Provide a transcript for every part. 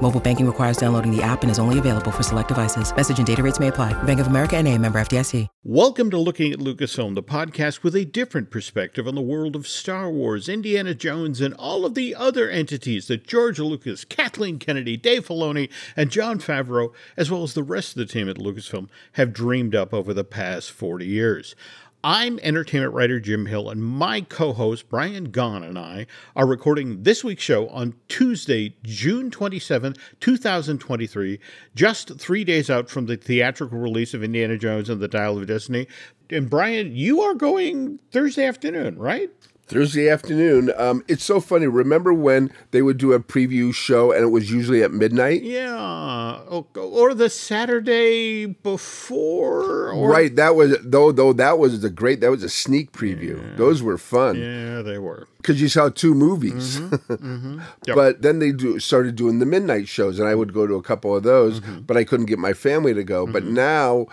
Mobile banking requires downloading the app and is only available for select devices. Message and data rates may apply. Bank of America and a member FDIC. Welcome to Looking at Lucasfilm, the podcast with a different perspective on the world of Star Wars, Indiana Jones, and all of the other entities that George Lucas, Kathleen Kennedy, Dave Filoni, and Jon Favreau, as well as the rest of the team at Lucasfilm, have dreamed up over the past 40 years. I'm entertainment writer Jim Hill, and my co host Brian Gaughan and I are recording this week's show on Tuesday, June 27, 2023, just three days out from the theatrical release of Indiana Jones and the Dial of Destiny. And Brian, you are going Thursday afternoon, right? Thursday afternoon. Um, it's so funny. Remember when they would do a preview show and it was usually at midnight? Yeah, or the Saturday before. Or... Right. That was though. Though that was the great. That was a sneak preview. Yeah. Those were fun. Yeah, they were. Because you saw two movies. Mm-hmm. Mm-hmm. Yep. but then they do, started doing the midnight shows, and I would go to a couple of those, mm-hmm. but I couldn't get my family to go. But mm-hmm. now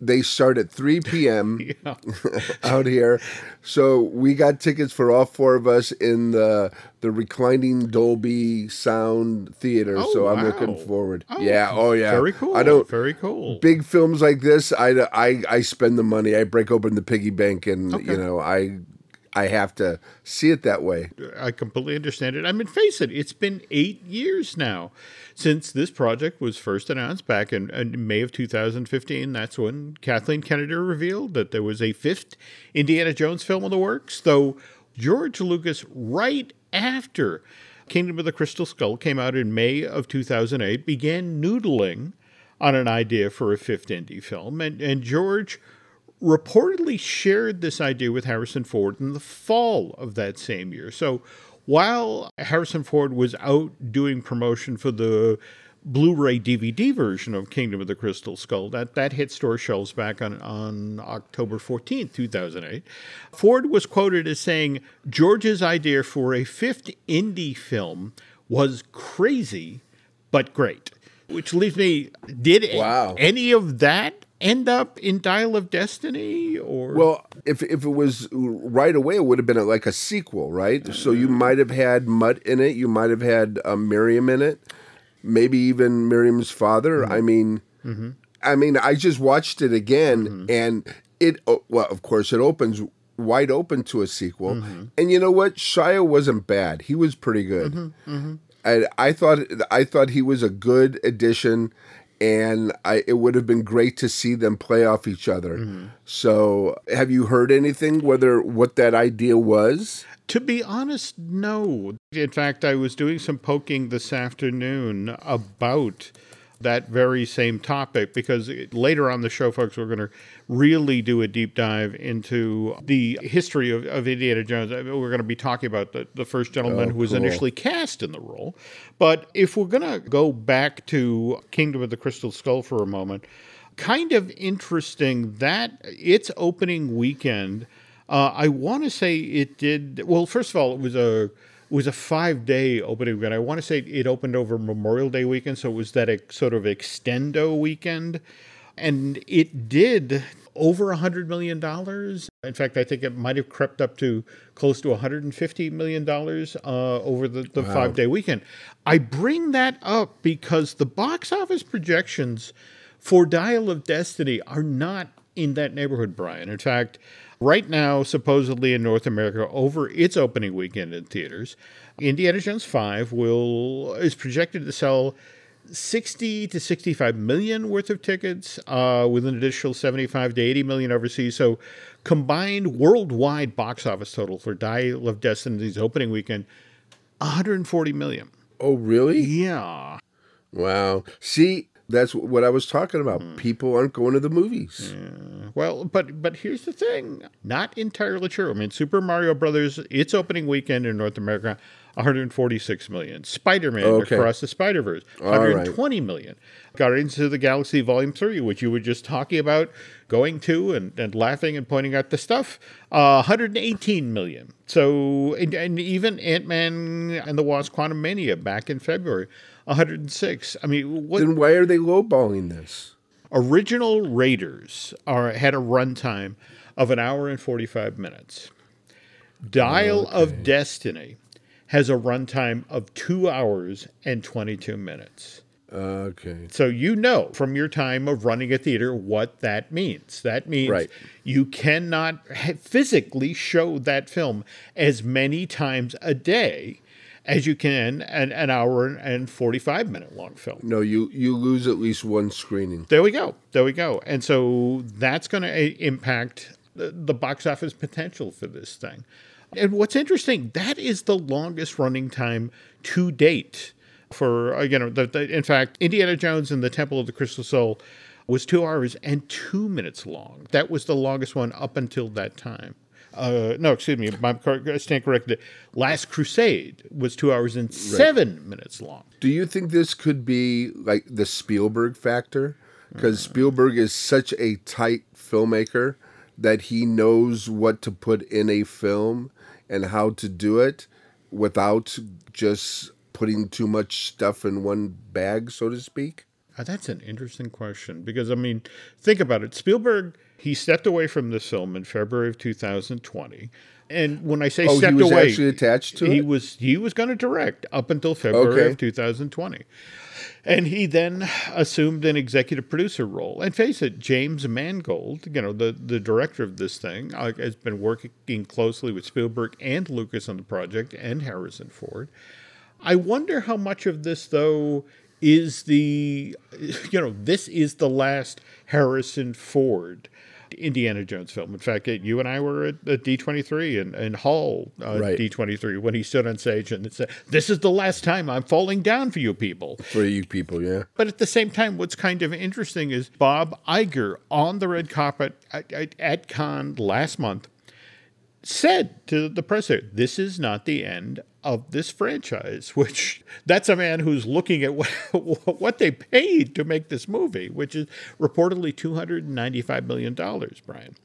they start at 3 p.m. out here. So we got tickets for all four of us in the the reclining Dolby Sound Theater. Oh, so I'm looking forward. Oh, yeah. Oh yeah. Very cool. I don't. Very cool. Big films like this, I, I, I spend the money. I break open the piggy bank, and okay. you know I I have to see it that way. I completely understand it. I mean, face it, it's been eight years now since this project was first announced back in, in, May of 2015. That's when Kathleen Kennedy revealed that there was a fifth Indiana Jones film in the works. Though George Lucas, right after Kingdom of the Crystal Skull came out in May of 2008, began noodling on an idea for a fifth Indy film. And, and George reportedly shared this idea with Harrison Ford in the fall of that same year. So while Harrison Ford was out doing promotion for the Blu-ray DVD version of Kingdom of the Crystal Skull. That that hit store shelves back on, on October 14th, 2008. Ford was quoted as saying George's idea for a fifth Indy film was crazy but great. Which leaves me did wow. any of that end up in Dial of Destiny or Well, if if it was right away it would have been like a sequel, right? So you might have had Mutt in it, you might have had um, Miriam in it, maybe even Miriam's father. Mm-hmm. I mean mm-hmm. I mean I just watched it again mm-hmm. and it oh, well of course it opens wide open to a sequel. Mm-hmm. And you know what? Shia wasn't bad. He was pretty good. Mm-hmm. Mm-hmm. I, I thought I thought he was a good addition and I, it would have been great to see them play off each other. Mm-hmm. So, have you heard anything whether what that idea was? To be honest, no. In fact, I was doing some poking this afternoon about that very same topic because later on the show, folks, we're going to really do a deep dive into the history of, of Indiana Jones. We're going to be talking about the, the first gentleman oh, who was cool. initially cast in the role. But if we're going to go back to Kingdom of the Crystal Skull for a moment, kind of interesting that its opening weekend. Uh, I want to say it did well. First of all, it was a was a five day opening weekend. I want to say it opened over Memorial Day weekend, so it was that sort of extendo weekend. And it did over a $100 million. In fact, I think it might have crept up to close to $150 million uh, over the, the wow. five day weekend. I bring that up because the box office projections for Dial of Destiny are not in that neighborhood, Brian. In fact, Right now, supposedly in North America, over its opening weekend in theaters, Indiana Jones 5 will is projected to sell 60 to 65 million worth of tickets, uh, with an additional 75 to 80 million overseas. So, combined worldwide box office total for Dial of Destiny's opening weekend, 140 million. Oh, really? Yeah. Wow. See, that's what I was talking about. Mm. People aren't going to the movies. Yeah. Well, but but here's the thing. Not entirely true. I mean, Super Mario Brothers, its opening weekend in North America, 146 million. Spider-Man Okay. Across the Spider-Verse, All right. 120 million. Guardians of the Galaxy Volume 3, which you were just talking about going to and, and laughing and pointing out the stuff, uh, 118 million. So, and, and even Ant-Man and the Wasp Quantum Mania back in February, 106. I mean, what Then why are they lowballing this? original Raiders are had a runtime of an hour and 45 minutes. Dial of Destiny has a runtime of 2 hours and 22 minutes. Okay. So you know from your time of running a theater what that means. That means Right. you cannot physically show that film as many times a day as you can an, an hour and 45 minute long film. No, you you lose at least one screening. There we go. There we go. And so that's going to uh, impact the, the box office potential for this thing. And what's interesting, that is the longest running time to date for, you know, the, the, in fact, Indiana Jones and the Temple of the Crystal Soul was two hours and two minutes long. That was the longest one up until that time. Uh, no, excuse me, I stand corrected. Last Crusade was two hours and seven minutes long. Do you think this could be like the Spielberg factor? Because Spielberg is such a tight filmmaker that he knows what to put in a film and how to do it without just putting too much stuff in one bag, so to speak. Uh, that's an interesting question because I mean, think about it. Spielberg he stepped away from this film in February of 2020, and when I say Oh, he was away, actually attached to he it? was he was going to direct up until February Okay. of 2020. And he then assumed an executive producer role. And face it, James Mangold, you know, the, the director of this thing, uh, has been working closely with Spielberg and Lucas on the project and Harrison Ford. I wonder how much of this, though, is the, you know, this is the last Harrison Ford Indiana Jones film. In fact, you and I were at, at D23 and, and Hall uh, Right. D23 when he stood on stage and said, This is the last time I'm falling down for you people. For you people, yeah. But at the same time, what's kind of interesting is Bob Iger on the red carpet at, at, at Cannes last month said to the press there, this is not the end of this franchise, which that's a man who's looking at what, what they paid to make this movie, which is reportedly $295 million, Brian.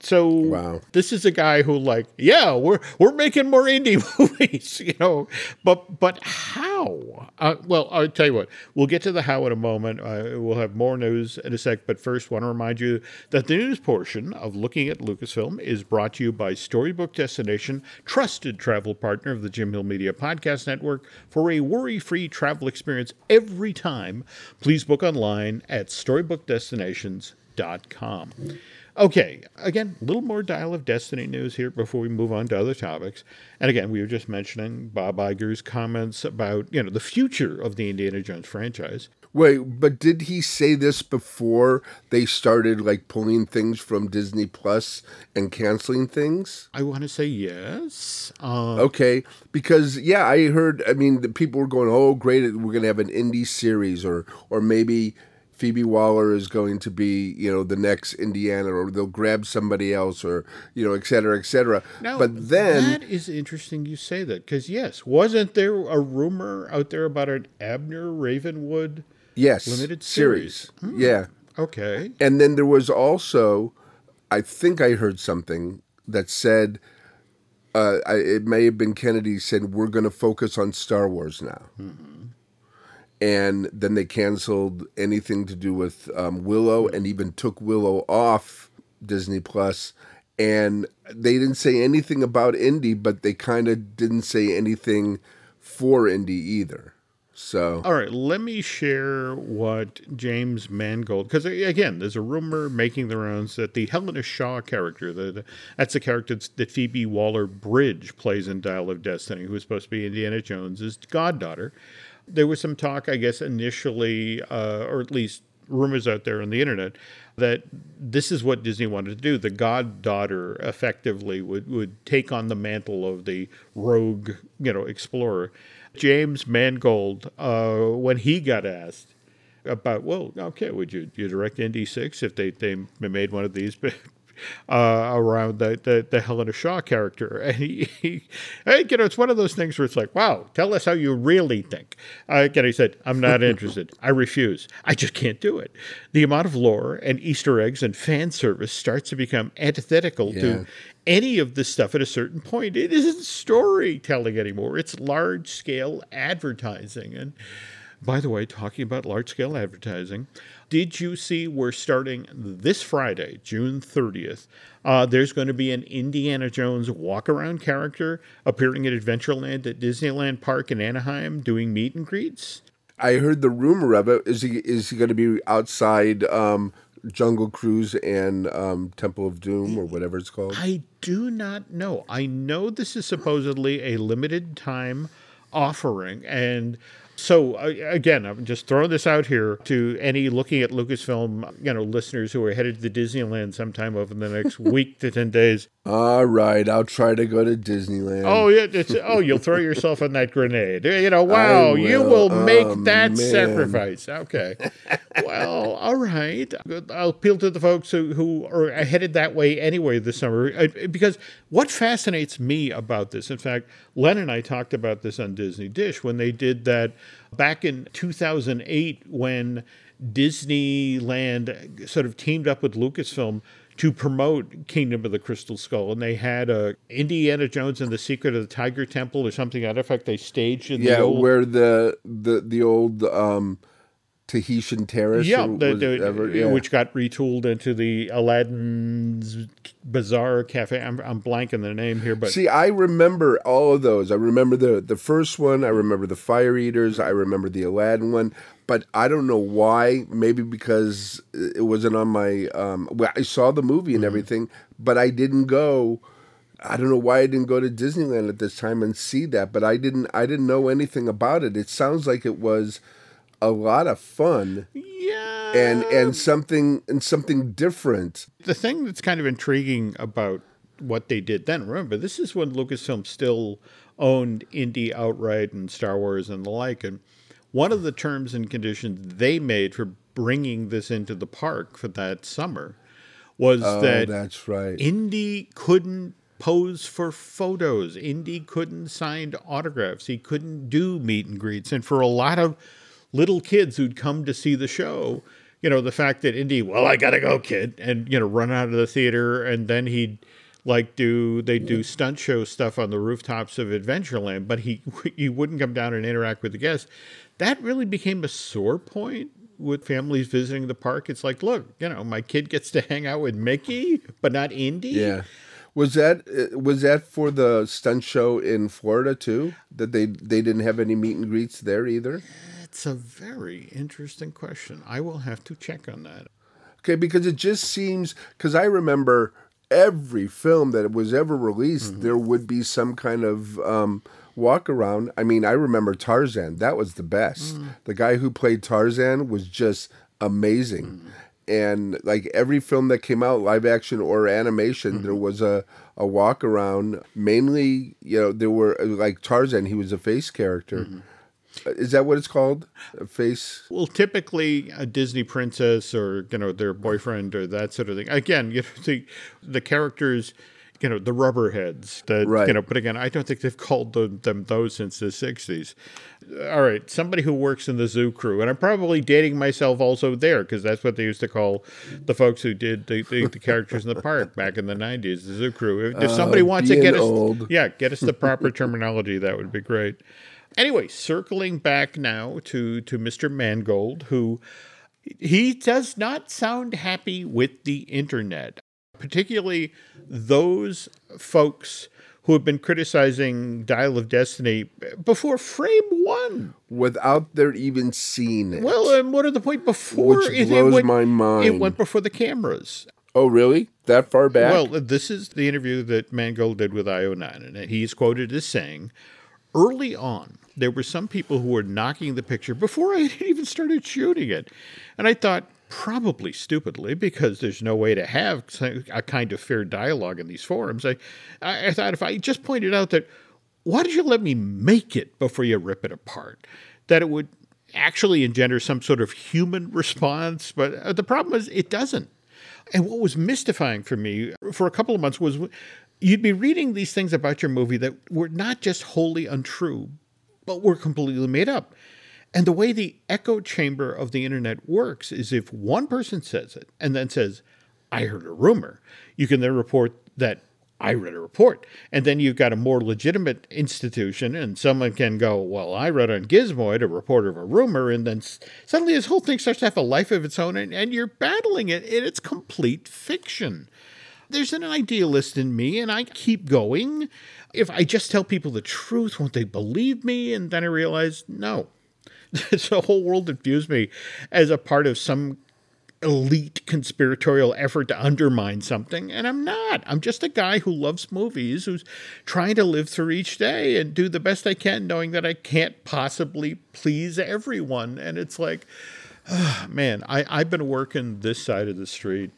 So Wow. this is a guy who like, yeah, we're we're making more Indy movies, you know, but but how? Uh, well, I'll tell you what. We'll get to the how in a moment. Uh, we'll have more news in a sec, but first, want to remind you that the news portion of looking at Lucasfilm is brought to you by Storybook Destination, trusted travel partner of the Jim Hill Media Podcast Network. For a worry-free travel experience every time, please book online at StorybookDestinations.com. Okay, again, a little more Dial of Destiny news here before we move on to other topics. And again, we were just mentioning Bob Iger's comments about, you know, the future of the Indiana Jones franchise. Wait, but did he say this before they started like pulling things from Disney Plus and canceling things? I want to say yes. Um, Okay, because yeah, I heard. I mean, the people were going, "Oh, great! We're going to have an Indy series, or or maybe Phoebe Waller is going to be, you know, the next Indiana, or they'll grab somebody else, or you know, et cetera, et cetera." now, but then, that is interesting you say that because, yes, wasn't there a rumor out there about an Abner Ravenwood? yes, limited series, series. Hmm. yeah. Okay. And then there was also, I think I heard something that said, uh, I, it may have been Kennedy said, we're going to focus on Star Wars now. And then they canceled anything to do with um, Willow and even took Willow off Disney Plus. And they didn't say anything about Indy, but they kind of didn't say anything for Indy either. So, All right, let me share what James Mangold, because again, there's a rumor making the rounds that the Helena Shaw character, the, that's the character that Phoebe Waller Bridge plays in Dial of Destiny, who is supposed to be Indiana Jones' goddaughter. There was some talk, I guess, initially, uh, or at least rumors out there on the internet, that this is what Disney wanted to do. The goddaughter effectively would, would take on the mantle of the rogue, you know, explorer. James Mangold, uh, when he got asked about, well, okay, would you, you direct Indy 6 if they, they made one of these? uh, around the, the, the Helena Shaw character. And he, he, you know, it's one of those things where it's like, wow, tell us how you really think. Uh, and he said, I'm not interested. I refuse. I just can't do it. The amount of lore and Easter eggs and fan service starts to become antithetical Yeah. to any of this stuff at a certain point. It isn't storytelling anymore. It's large scale advertising. And by the way, talking about large scale advertising, did you see we're starting this Friday, June 30th? Uh, there's going to be an Indiana Jones walk around character appearing at Adventureland at Disneyland Park in Anaheim doing meet and greets. I heard the rumor of it. Is he is he going to be outside um, Jungle Cruise and um, Temple of Doom or whatever it's called? I do not know. I know this is supposedly a limited time offering. And so, uh, again, I'm just throwing this out here to any looking at Lucasfilm, you know, listeners who are headed to Disneyland sometime over the next week to 10 days. All right, I'll try to go to Disneyland. Oh, yeah, it's, oh, you'll throw yourself on that grenade. You know, wow, you will. will make Oh, that man. sacrifice. Okay. well, all right. I'll appeal to the folks who, who are headed that way anyway this summer. uh, Because what fascinates me about this, in fact, Len and I talked about this on Disney Dish when they did that back in 2008 when Disneyland sort of teamed up with Lucasfilm to promote Kingdom of the Crystal Skull, and they had uh, Indiana Jones and the Secret of the Tiger Temple or something to that effect. They staged in yeah, the old where the the the old um, Tahitian terrace. yeah, or the, the- ever- yeah. which got retooled into the Aladdin's Bazaar Cafe. I'm, I'm blanking the name here, but See, I remember all of those. I remember the the first one. I remember the Fire Eaters. I remember the Aladdin one. But I don't know why. Maybe because it wasn't on my. Um, well, I saw the movie Mm-hmm. and everything, but I didn't go. I don't know why I didn't go to Disneyland at this time and see that. But I didn't. I didn't know anything about it. It sounds like it was a lot of fun yeah, and and something and something different. the thing that's kind of intriguing about what they did then, remember, this is when Lucasfilm still owned Indy outright and Star Wars and the like. And one of the terms and conditions they made for bringing this into the park for that summer was Oh, that that's right. Indy couldn't pose for photos. Indy couldn't sign autographs. He couldn't do meet and greets. And for a lot of little kids who'd come to see the show, you know, the fact that Indy, well, I gotta go, kid, and you know, run out of the theater, and then he'd like do they do stunt show stuff on the rooftops of Adventureland, but he he wouldn't come down and interact with the guests. That really became a sore point with families visiting the park. It's like, look, you know, my kid gets to hang out with Mickey, but not Indy. Yeah. Was that uh, was that for the stunt show in Florida too? That they they didn't have any meet and greets there either. It's a very interesting question. I will have to check on that. Okay, because it just seems because I remember every film that was ever released, there would be some kind of um, walk around. I mean, I remember Tarzan. That was the best. The guy who played Tarzan was just amazing. And like every film that came out, live action or animation, there was a, a walk around. Mainly, you know, there were like Tarzan, he was a face character. Uh, Is that what it's called? A face? Well, typically a Disney princess or you know their boyfriend or that sort of thing. Again, you know the the characters, you know the rubberheads. That Right. you know, but again, I don't think they've called them, them those since the '60s. All right, somebody who works in the zoo crew, and I'm probably dating myself also there because that's what they used to call the folks who did the, the, the characters in the park back in the '90s, the zoo crew. If, if somebody uh, wants to get us, yeah, get us the proper terminology, that would be great. Anyway, circling back now to to Mr. Mangold, who he does not sound happy with the internet, particularly those folks who have been criticizing Dial of Destiny before frame one. Without their even seeing it. Well, and what are the point before Which blows went, my mind. It went before the cameras. Oh, really? That far back? Well, this is the interview that Mangold did with IO9, and he's quoted as saying, Early on, there were some people who were knocking the picture before I had even started shooting it. And I thought, probably stupidly, because there's no way to have a kind of fair dialogue in these forums. I, I I thought if I just pointed out that, why did you let me make it before you rip it apart? That it would actually engender some sort of human response. But uh, the problem is, it doesn't. And what was mystifying for me for a couple of months was you'd be reading these things about your movie that were not just wholly untrue, but were completely made up. And the way the echo chamber of the internet works is if one person says it and then says, I heard a rumor, you can then report that I read a report. And then you've got a more legitimate institution, and someone can go, Well, I read on Gizmodo a report of a rumor, and then suddenly this whole thing starts to have a life of its own, and, and you're battling it, and it's complete fiction. There's an idealist in me, and I keep going. If I just tell people the truth, won't they believe me? And then I realize, no. the whole world views me as a part of some elite conspiratorial effort to undermine something, and I'm not. I'm just a guy who loves movies, who's trying to live through each day and do the best I can, knowing that I can't possibly please everyone. And it's like, oh, man, I, I've been working this side of the street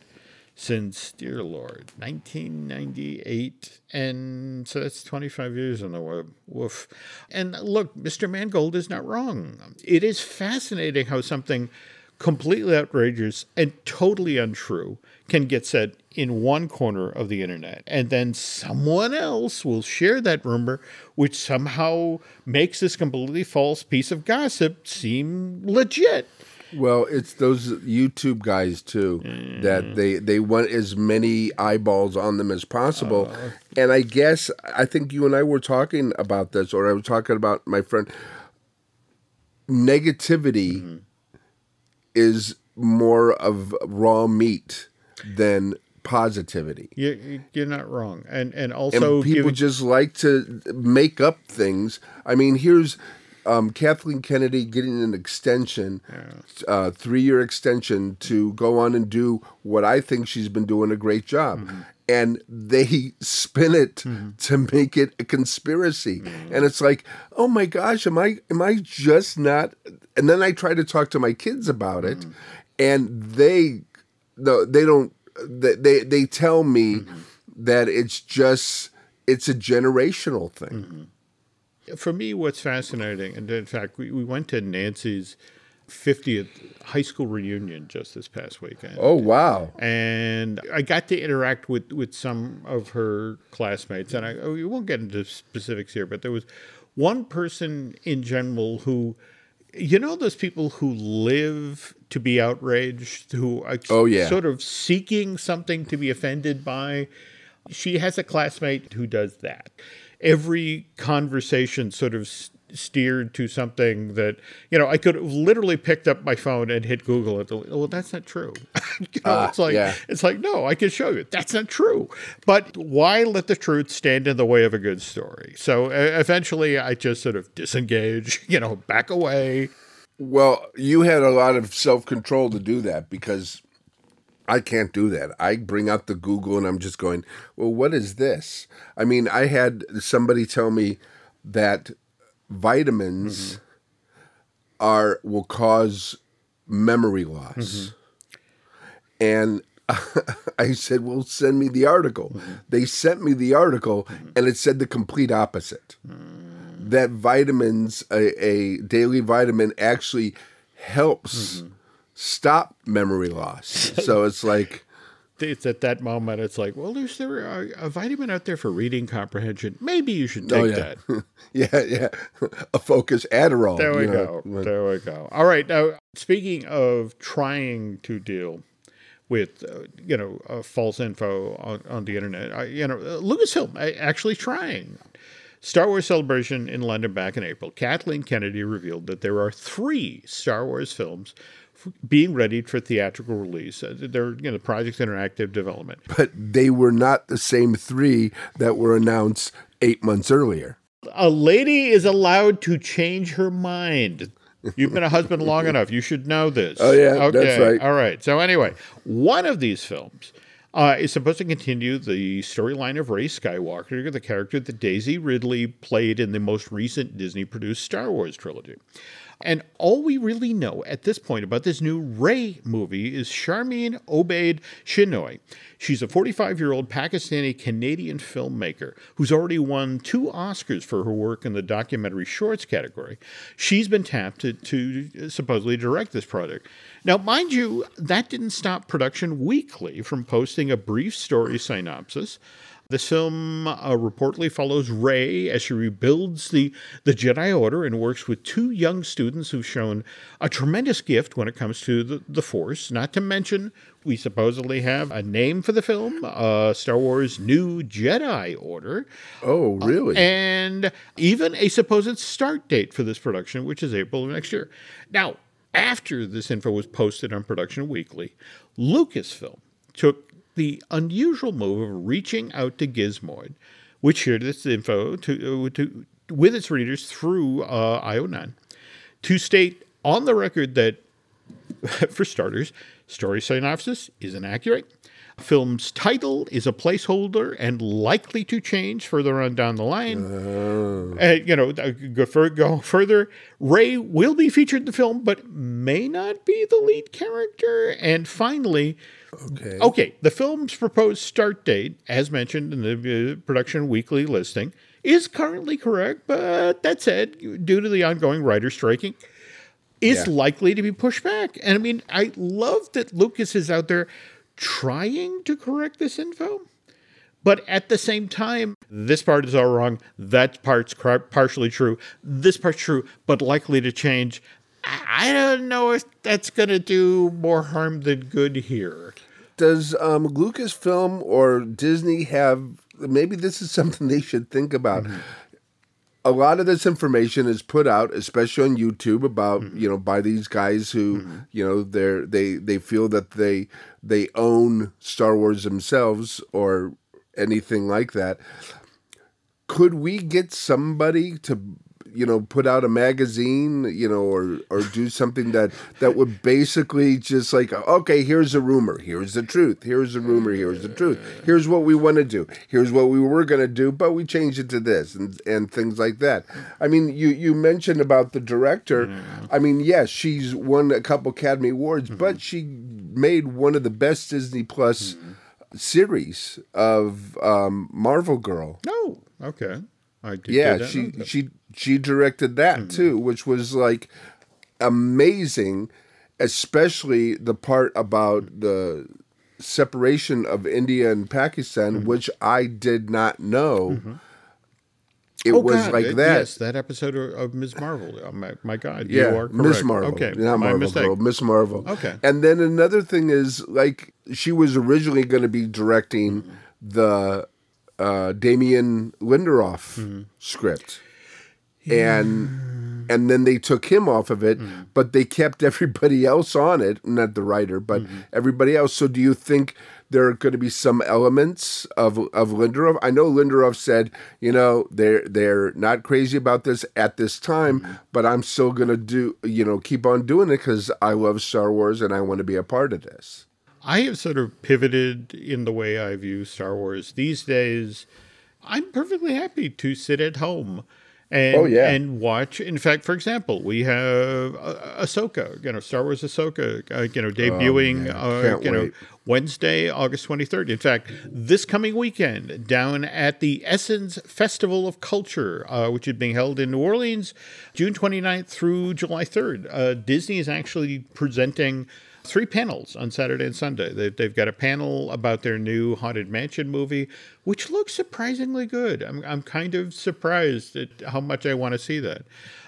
since, dear Lord, 1998. And so that's 25 years on the web. Woof. And look, Mr. Mangold is not wrong. It is fascinating how something completely outrageous and totally untrue can get said in one corner of the internet and then someone else will share that rumor which somehow makes this completely false piece of gossip seem legit well it's those youtube guys too mm. that they they want as many eyeballs on them as possible uh, and i guess i think you and i were talking about this or i was talking about my friend negativity mm-hmm is more of raw meat than positivity. You, you're not wrong, and and also and people just like to make up things. I mean, here's um, Kathleen Kennedy getting an extension, yeah. uh, three year extension to go on and do what I think she's been doing a great job. Mm-hmm. And they spin it mm-hmm. to make it a conspiracy, mm-hmm. and it's like, oh my gosh, am I am I just not? And then I try to talk to my kids about it, mm-hmm. and they, no, they don't. They they tell me mm-hmm. that it's just it's a generational thing mm-hmm for me, what's fascinating, and in fact, we, we went to Nancy's 50th high school reunion just this past weekend. Oh, wow. And I got to interact with, with some of her classmates. And I, we won't get into specifics here, but there was one person in general who, you know, those people who live to be outraged, who are oh, yeah. sort of seeking something to be offended by. She has a classmate who does that every conversation sort of steered to something that you know I could have literally picked up my phone and hit Google it. Well, that's not true. you know, uh, it's like yeah. it's like no, I can show you that's not true. But why let the truth stand in the way of a good story? So uh, eventually, I just sort of disengage. You know, back away. Well, you had a lot of self control to do that because I can't do that. I bring out the Google and I'm just going, well, what is this? I mean, I had somebody tell me that vitamins mm-hmm. are will cause memory loss. Mm-hmm. And I said, well, send me the article. Mm-hmm. They sent me the article mm-hmm. and it said the complete opposite. Mm. That vitamins, a, a, daily vitamin, actually helps mm-hmm stop memory loss. so it's like it's at that moment it's like, well, is there a, a, vitamin out there for reading comprehension? Maybe you should take oh, yeah. that. yeah, yeah, a focus Adderall. There we go. Know. There we go. All right. Now, speaking of trying to deal with uh, you know uh, false info on, on the internet, uh, you know, Lucasfilm actually trying. Star Wars Celebration in London back in April, Kathleen Kennedy revealed that there are three Star Wars films being ready for theatrical release. Uh, they're you know Project Interactive development. But they were not the same three that were announced eight months earlier. A lady is allowed to change her mind. You've been a husband long enough. You should know this. Oh yeah, okay. that's right. All right. So anyway, one of these films uh, is supposed to continue the storyline of Rey Skywalker, the character that Daisy Ridley played in the most recent Disney-produced Star Wars trilogy. And all we really know at this point about this new Rey movie is Sharmeen Obaid Chinoy. She's a 45 year old Pakistani Canadian filmmaker who's already won two Oscars for her work in the documentary shorts category. She's been tapped to, to supposedly direct this project. Now, mind you, that didn't stop Production Weekly from posting a brief story synopsis. This film uh, reportedly follows Rey as she rebuilds the, the Jedi Order and works with two young students who've shown a tremendous gift when it comes to the, the Force. Not to mention, we supposedly have a name for the film uh, Star Wars New Jedi Order. Oh, really? Uh, and even a supposed start date for this production, which is April of next year. Now, after this info was posted on Production Weekly, Lucasfilm took the unusual move of reaching out to Gizmodo, which shared this info to, uh, to with its readers through uh, IO9, to state on the record that, for starters, story synopsis is inaccurate. Film's title is a placeholder and likely to change further on down the line. Oh. Uh, you know, go, fur- go further. Rey will be featured in the film, but may not be the lead character. And finally, Okay. Okay, the film's proposed start date, as mentioned in the uh, production weekly listing, is currently correct, but that said, due to the ongoing writer striking, is Yeah. likely to be pushed back. And I mean, I love that Lucas is out there trying to correct this info. But at the same time, this part is all wrong. That part's cr- partially true. This part's true, but likely to change. I don't know if that's going to do more harm than good here. Does um, Lucasfilm or Disney have? Maybe this is something they should think about. A lot of this information is put out, especially on YouTube, about mm-hmm. you know by these guys who mm-hmm. you know they're they they feel that they they own Star Wars themselves or anything like that. Could we get somebody to you know put out a magazine you know or or do something that that would basically just like okay here's a rumor here's the truth here's the rumor here's the truth here's what we want to do here's what we were going to do but we changed it to this and and things like that. I mean you you mentioned about the director. I mean yes she's won a couple academy awards but she made one of the best disney plus series of um marvel girl. Oh, okay. I did, yeah, she she she directed that too, which was like amazing, especially the part about the separation of India and Pakistan, which I did not know. It Oh, was God, like uh, that. Yes, that episode of, Ms. Marvel. Oh, my, my God, Yeah, you are correct. Miss Marvel. Okay, not my Marvel mistake. Girl, Miss Marvel. Okay. And then another thing is like she was originally going to be directing Mm-hmm. the uh, Damon Lindelof Mm-hmm. script, and and then they took him off of it, Mm-hmm. but they kept everybody else on it. Not the writer, but Mm-hmm. everybody else. So do you think? There are going to be some elements of of Lindelof. I know Lindelof said, you know, they're they're not crazy about this at this time, Mm-hmm. but I'm still going to do, you know, keep on doing it because I love Star Wars and I want to be a part of this. I have sort of pivoted in the way I view Star Wars these days. I'm perfectly happy to sit at home and Oh, yeah. and watch. In fact, for example, we have uh, Ahsoka, you know, Star Wars Ahsoka, uh, you know, debuting, man. uh, you know. Wednesday, August 23rd. In fact, this coming weekend down at the Essence Festival of Culture, uh, which is being held in New Orleans, June 29th through July 3rd. Uh, Disney is actually presenting three panels on Saturday and Sunday. They, they've got a panel about their new Haunted Mansion movie, which looks surprisingly good. I'm, I'm kind of surprised at how much I want to see that.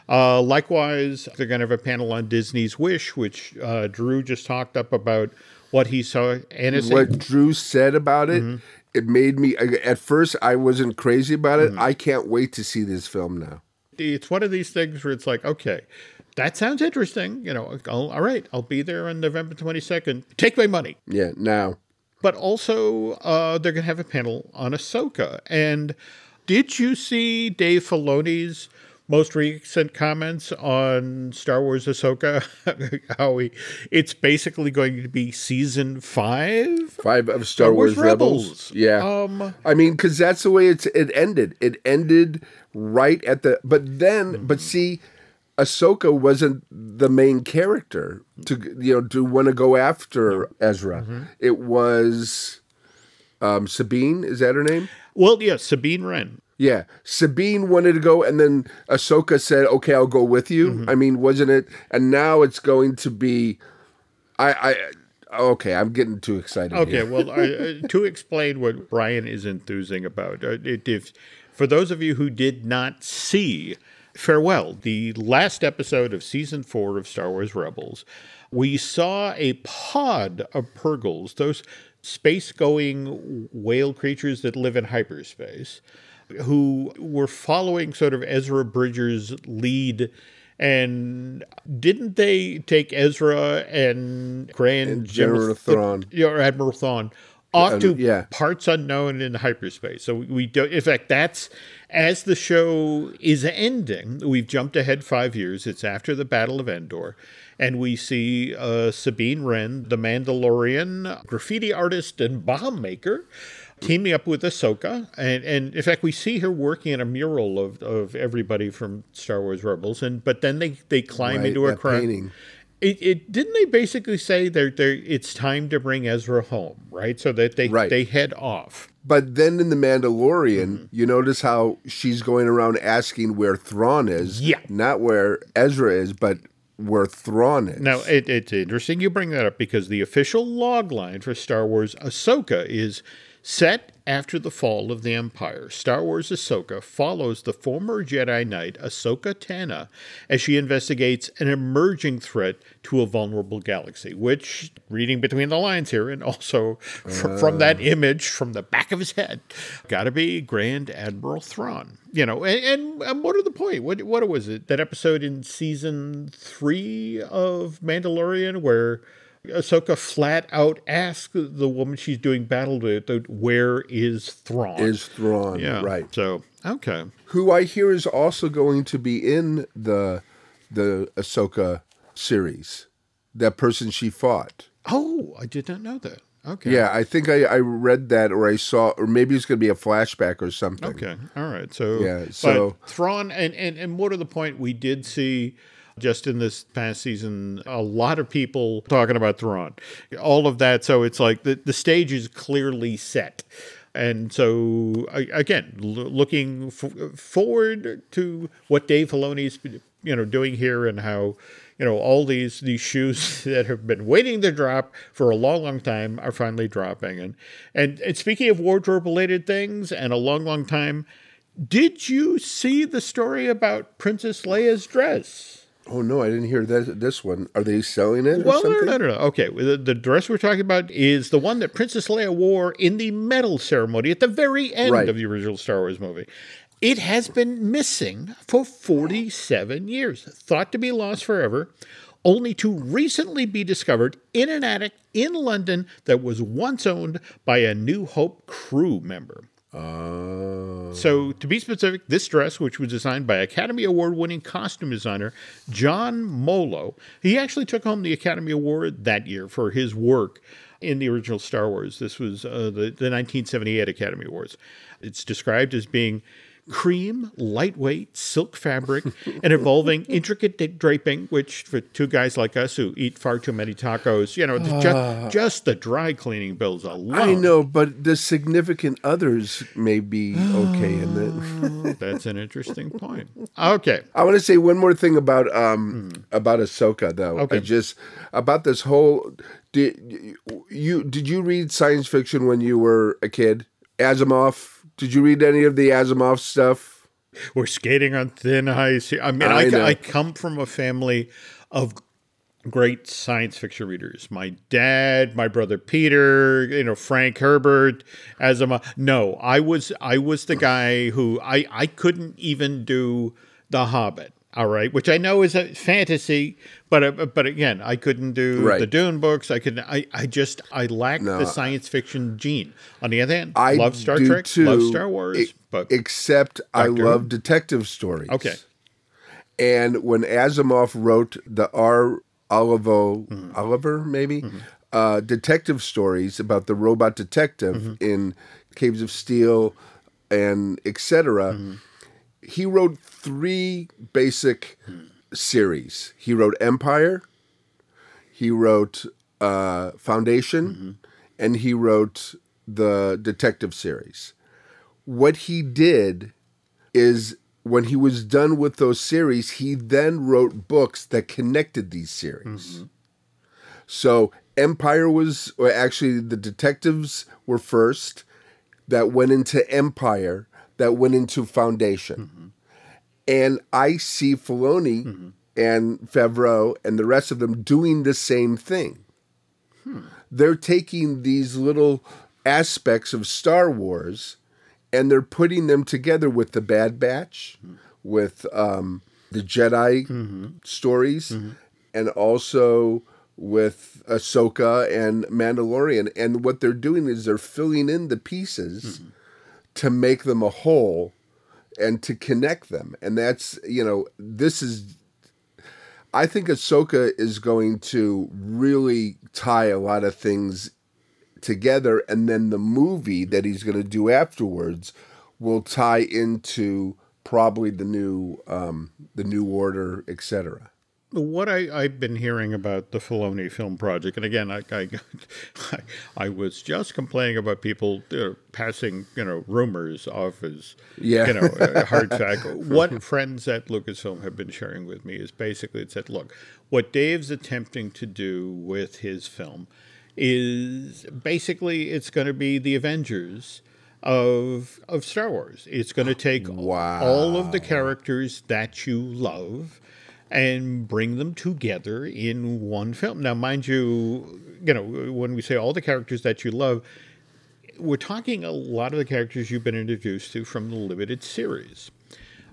Uh, likewise, they're going to have a panel on Disney's Wish, which uh, Drew just talked up about what he saw. And What Drew said about it, Mm-hmm. it made me. At first, I wasn't crazy about it. Mm-hmm. I can't wait to see this film now. it's one of these things where it's like, okay, that sounds interesting. You know, I'll, all right, I'll be there on November 22nd. Take my money. Yeah, now. but also uh, they're going to have a panel on Ahsoka. And did you see Dave Filoni's most recent comments on Star Wars Ahsoka? How he, it's basically going to be season five. Five of Star, Wars, Rebels. Rebels. Yeah. Um, I mean, because that's the way it's it ended. It ended right at the. But then, Mm-hmm. but see, Ahsoka wasn't the main character to you know to want to go after Ezra. Mm-hmm. It was um, Sabine. Is that her name? Well, yeah, Sabine Wren. Yeah, Sabine wanted to go, and then Ahsoka said, "Okay, I'll go with you." Mm-hmm. I mean, wasn't it? And now it's going to be, I, I, okay, I'm getting too excited. Okay, well, uh, uh, to explain what Brian is enthusing about, uh, it, if for those of you who did not see Farewell, the last episode of season four of Star Wars Rebels, we saw a pod of Purrgils, those space-going whale creatures that live in hyperspace, who were following sort of Ezra Bridger's lead. And didn't they take Ezra and Grand And General Thrawn. or Admiral Thrawn off to yeah. parts unknown in hyperspace. So we don't. In fact, that's as the show is ending. We've jumped ahead five years. It's after the Battle of Endor, and we see uh, Sabine Wren, the Mandalorian graffiti artist and bomb maker. Teaming up with Ahsoka, and, and in fact, we see her working on a mural of, of everybody from Star Wars Rebels, and but then they, they climb Right, into a crowd. It, it didn't they basically say they're, they're it's time to bring Ezra home, right? So that they Right. they head off. But then in the Mandalorian, Mm-hmm. you notice how she's going around asking where Thrawn is. Yeah. Not where Ezra is, but where Thrawn is. Now it, it's interesting you bring that up because the official log line for Star Wars Ahsoka is set after the fall of the Empire. Star Wars Ahsoka follows the former Jedi Knight Ahsoka Tano as she investigates an emerging threat to a vulnerable galaxy. Which, reading between the lines here, and also fr- from that uh. image from the back of his head, got to be Grand Admiral Thrawn. You know, and, and, and what are the point? What what was it? That episode in season three of Mandalorian where Ahsoka flat out asks the woman she's doing battle with, uh, "Where is Thrawn?" Is Thrawn, yeah, right. So okay, Who I hear is also going to be in the the Ahsoka series. That person she fought. oh, I did not know that. Okay, Yeah, I think I, I read that or I saw or maybe it's gonna be a flashback or something. Okay. All right. So Yeah, but so- Thrawn and, and and more to the point, we did see just in this past season a lot of people talking about Thrawn. All of that. So it's like the the stage is clearly set. And so again, looking f- forward to what Dave Filoni's you know doing here and how you know all these these shoes that have been waiting to drop for a long long time are finally dropping and and, and speaking of wardrobe related things and a long long time did you see the story about princess leia's dress Oh no, I didn't hear that this one. Are they selling it well no no no no okay the, the dress we're talking about is the one that princess leia wore in the medal ceremony at the very end Right. of the original star wars movie it has been missing for 47 years thought to be lost forever only to recently be discovered in an attic in london that was once owned by a new hope crew member Oh. so, to be specific, this dress, which was designed by Academy Award winning costume designer John Mollo, he actually took home the Academy Award that year for his work in the original Star Wars. This was uh, the, the 1978 Academy Awards. It's described as being cream, lightweight, silk fabric, and involving intricate draping, which for two guys like us who eat far too many tacos, you know, just, just the dry cleaning bills alone. I know, but the significant others may be okay in it. That's an interesting point. Okay. I want to say one more thing about um about Ahsoka though. Okay. I just about this whole did you did you read science fiction when you were a kid? Asimov. Did you read any of the Asimov stuff? We're skating on thin ice. here. I mean, I I. I come from a family of great science fiction readers. My dad, my brother Peter, you know, Frank Herbert, Asimov. No, I was I was the guy who I I couldn't even do The Hobbit. All right, which I know is a fantasy, but uh, but again, I couldn't do Right. the Dune books. I could I I just I lacked No. the science fiction gene. On the other hand, I love Star Trek, too, love Star Wars, e- but except I Doctor Who? love detective stories. okay. And when Asimov wrote the R. Olivo, Mm-hmm. Oliver, maybe, uh, detective stories about the robot detective Mm-hmm. in Caves of Steel and etc., Mm-hmm. He wrote three basic series. He wrote Empire, he wrote uh, Foundation, and he wrote the detective series. What he did is when he was done with those series, he then wrote books that connected these series. So Empire was, or actually, the detectives were first, that went into Empire, that went into Foundation. Mm-hmm. And I see Filoni mm-hmm. and Favreau and the rest of them doing the same thing. Hmm. They're taking these little aspects of Star Wars and they're putting them together with the Bad Batch, mm-hmm. with um, the Jedi stories, and also with Ahsoka and Mandalorian. And what they're doing is they're filling in the pieces to make them a whole and to connect them. And that's, you know, this is I think Ahsoka is going to really tie a lot of things together, and then the movie that he's going to do afterwards will tie into probably the new um, the new order, etc. What I, I've been hearing about the Filoni film project, and again, I, I, I, was just complaining about people uh, passing, you know, rumors off as, Yeah. you know, hard fact. What friends at Lucasfilm have been sharing with me is basically it said, look, what Dave's attempting to do with his film is basically it's going to be the Avengers of of Star Wars. It's going to take all of the characters that you love and bring them together in one film. Now, mind you, you know, when we say all the characters that you love, we're talking a lot of the characters you've been introduced to from the limited series.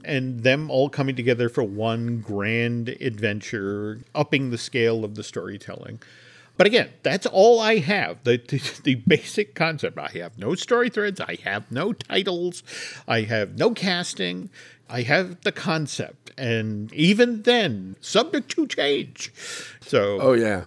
And them all coming together for one grand adventure, upping the scale of the storytelling. But again, that's all I have. The, the, the basic concept. I have no story threads. I have no titles. I have no casting. I have the concept. And even then, subject to change. So, Oh yeah.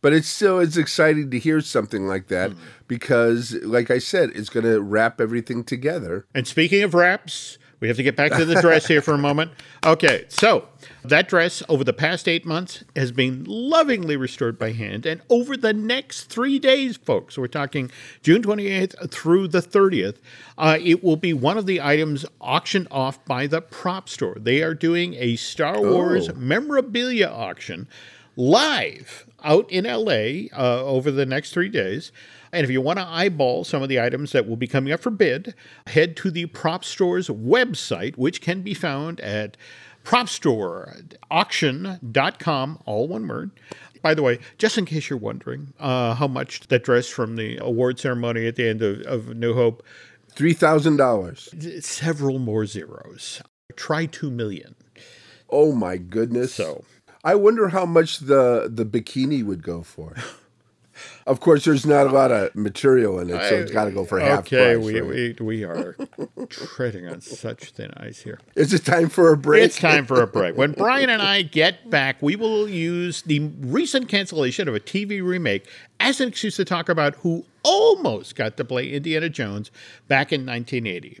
But it's still it's exciting to hear something like that mm. because like I said, it's going to wrap everything together. And speaking of wraps, we have to get back to the dress here for a moment. Okay, so that dress over the past eight months has been lovingly restored by hand. And over the next three days, folks, we're talking June 28th through the 30th, uh, it will be one of the items auctioned off by the prop store. They are doing a Star Wars memorabilia auction live out in LA uh, over the next three days. And if you want to eyeball some of the items that will be coming up for bid, head to the Prop Store's website, which can be found at propstoreauction.com, all one word. By the way, just in case you're wondering uh, how much that dress from the award ceremony at the end of, of New Hope, $3,000. several more zeros. Try two million. Oh my goodness. So I wonder how much the the bikini would go for. of course, there's not a lot of material in it, so it's got to go for half okay, price. we, right? we we are treading on such thin ice here. Is it time for a break? It's time for a break. When Brian and I get back, we will use the recent cancellation of a TV remake as an excuse to talk about who almost got to play Indiana Jones back in 1980.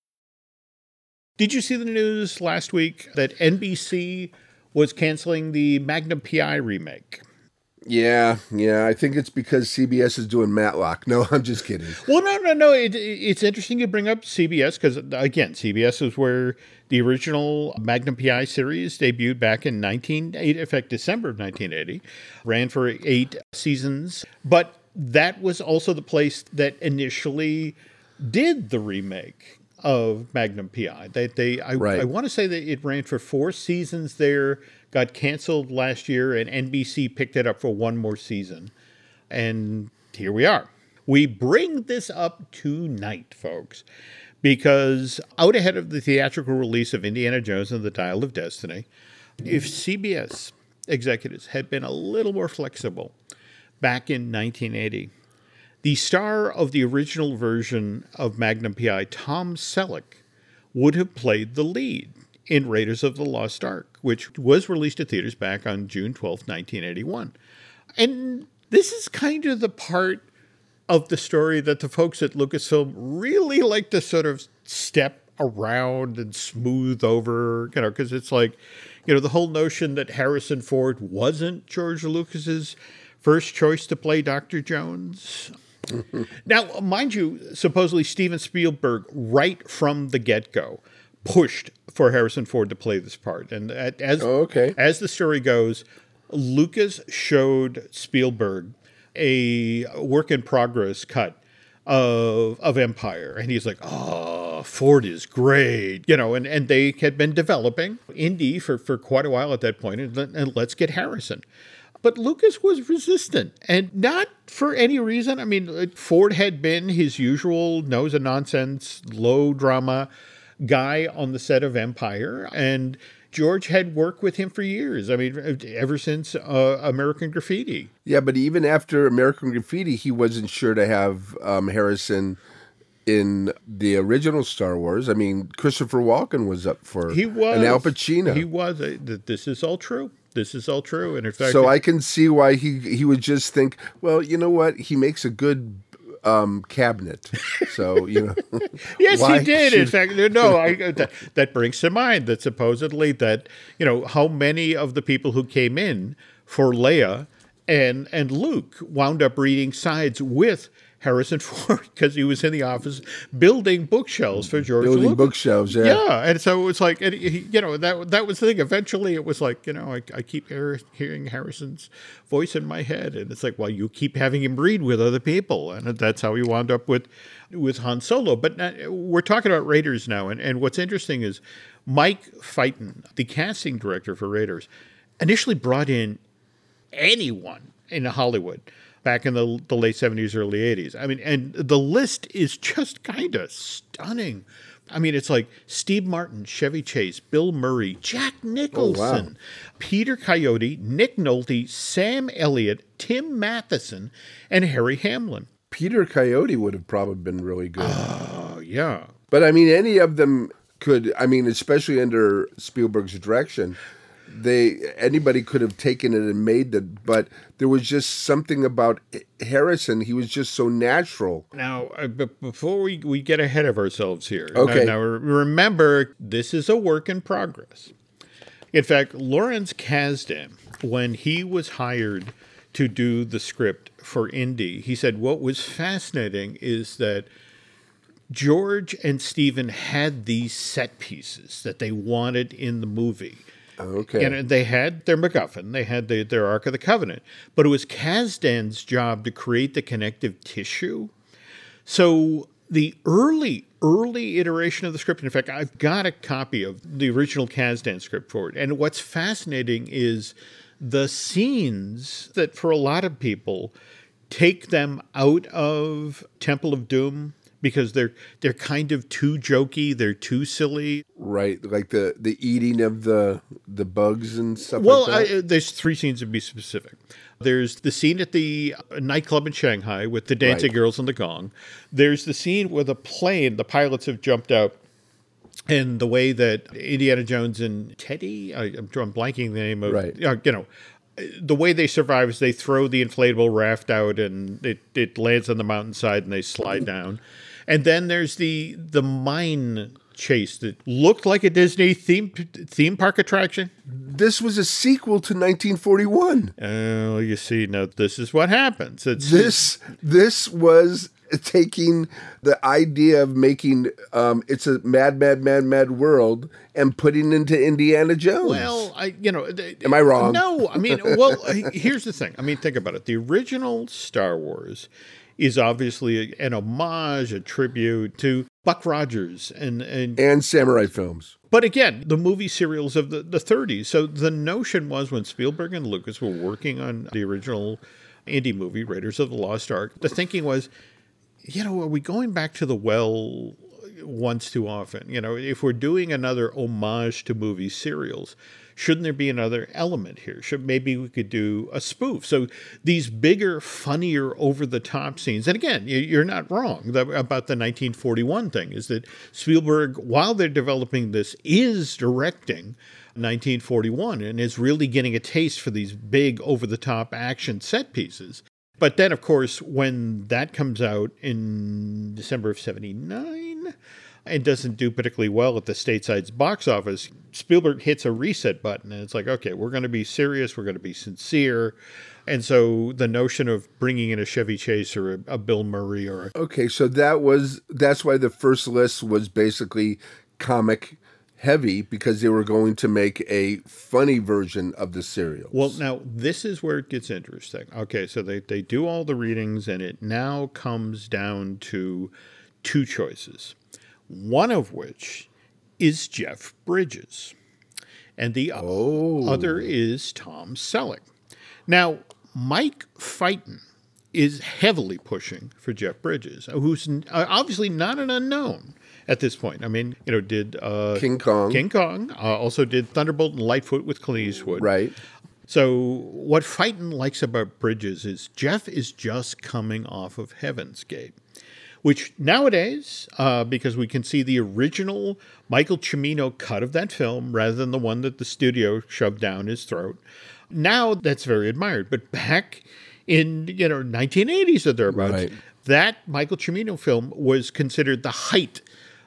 Did you see the news last week that NBC was canceling the Magnum PI remake? Yeah, yeah. I think it's because CBS is doing Matlock. No, I'm just kidding. Well, no, no, no. It, it's interesting you bring up CBS because, again, CBS is where the original Magnum PI series debuted back in 1980, in fact, December of 1980, ran for eight seasons. But that was also the place that initially did the remake of Magnum PI. They, they, I, Right. I want to say that it ran for four seasons there, got canceled last year, and NBC picked it up for one more season. And here we are. We bring this up tonight, folks, because out ahead of the theatrical release of Indiana Jones and the Dial of Destiny, If CBS executives had been a little more flexible back in 1980, the star of the original version of Magnum PI, Tom Selleck, would have played the lead in Raiders of the Lost Ark, which was released to theaters back on June 12, 1981. And this is kind of the part of the story that the folks at Lucasfilm really like to sort of step around and smooth over, you know, because it's like, you know, the whole notion that Harrison Ford wasn't George Lucas's first choice to play Dr. Jones. now, mind you, supposedly Steven Spielberg, right from the get go, pushed for Harrison Ford to play this part. And as, Oh, okay. as the story goes, Lucas showed Spielberg a work in progress cut of of Empire, and he's like, "Oh, Ford is great," you know. And, and they had been developing Indy for for quite a while at that point, and, and let's get Harrison. But Lucas was resistant, and not for any reason. I mean, Ford had been his usual nose of nonsense, low drama guy on the set of Empire, and George had worked with him for years. I mean, ever since uh, American Graffiti. Yeah, but even after American Graffiti, he wasn't sure to have um, Harrison in the original Star Wars. I mean, Christopher Walken was up for He was and Al Pacino. He was. This is all true. This is all true. And in fact, so I can see why he he would just think, well, you know what? He makes a good um, cabinet. So you know, Yes, he did. In fact, no, I, that, that brings to mind that supposedly that you know how many of the people who came in for Leia and and Luke wound up reading sides with Harrison Ford because he was in the office building bookshelves for George building Lucas. bookshelves. Yeah. Yeah, and so it was like, and he, you know, that that was the thing. Eventually, it was like, you know, I, I keep hear, hearing Harrison's voice in my head, and it's like, well, you keep having him read with other people, and that's how he wound up with with Han Solo. But now, we're talking about Raiders now, and and what's interesting is Mike Fighton, the casting director for Raiders, initially brought in anyone in Hollywood back in the, the late 70s, early 80s. I mean, and the list is just kind of stunning. I mean, it's like Steve Martin, Chevy Chase, Bill Murray, Jack oh, Nicholson, Peter Coyote, Nick Nolte, Sam Elliott, Tim Matheson, and Harry Hamlin. Peter Coyote would have probably been really good. Oh, yeah. But I mean, any of them could. I mean, especially under Spielberg's direction, they anybody could have taken it and made it. But there was just something about Harrison. He was just so natural. Now, uh, b- before we, we get ahead of ourselves here, Okay. Now, now remember, this is a work in progress. In fact, Lawrence Kasdan, when he was hired to do the script for Indy, he said what was fascinating is that George and Steven had these set pieces that they wanted in the movie. Okay. And they had their MacGuffin, they had the, their Ark of the Covenant, but it was Kasdan's job to create the connective tissue. So the early, early iteration of the script, in fact, I've got a copy of the original Kasdan script for it. And what's fascinating is the scenes that, for a lot of people, take them out of Temple of Doom because they're they're kind of too jokey, they're too silly. right, like the the eating of the the bugs and stuff. Well, like that. I, there's three scenes to be specific. There's the scene at the nightclub in Shanghai with the dancing Right. girls and the gong. There's the scene where the plane, the pilots have jumped out, and the way that Indiana Jones and Teddy, I, I'm, I'm blanking the name of, Right. uh, you know, the way they survive is they throw the inflatable raft out and it, it lands on the mountainside and they slide down. And then there's the the mine chase that looked like a Disney theme theme park attraction. this was a sequel to 1941. Oh, you see, now this is what happens. It's This this was taking the idea of making um, it's a mad, mad, mad, mad world and putting into Indiana Jones. well, I you know, Am I wrong? No, I mean, well, here's the thing. I mean, think about it. The original Star Wars is obviously an homage, a tribute to Buck Rogers and and and samurai films. But again, the movie serials of the, the 30s. So the notion was when Spielberg and Lucas were working on the original Indy movie, Raiders of the Lost Ark, the thinking was, you know, are we going back to the well once too often. You know, if we're doing another homage to movie serials, shouldn't there be another element here? Should maybe we could do a spoof? So these bigger, funnier, over the top scenes. And again, you're not wrong about the 1941 thing. Is that Spielberg, while they're developing this, is directing 1941 and is really getting a taste for these big, over the top action set pieces. But then, of course, when that comes out in December of 79 and doesn't do particularly well at the stateside's box office, Spielberg hits a reset button and it's like, okay, we're going to be serious, we're going to be sincere. And so the notion of bringing in a Chevy Chase or a, a Bill Murray or a, Okay, so that was that's why the first list was basically comic heavy because they were going to make a funny version of the serial. Well, now this is where it gets interesting. Okay, so they, they do all the readings, and it now comes down to two choices. One of which is Jeff Bridges, and the oh. other is Tom Selleck. Now, Mike Phaeton is heavily pushing for Jeff Bridges, who's obviously not an unknown at this point. I mean, you know, did uh, King Kong. King Kong uh, also did Thunderbolt and Lightfoot with Clint Eastwood. Right. So what Phaeton likes about Bridges is Jeff is just coming off of Heaven's Gate, which nowadays, uh, because we can see the original Michael Cimino cut of that film rather than the one that the studio shoved down his throat, now that's very admired. But back in you know 1980s or thereabouts, Right. that Michael Cimino film was considered the height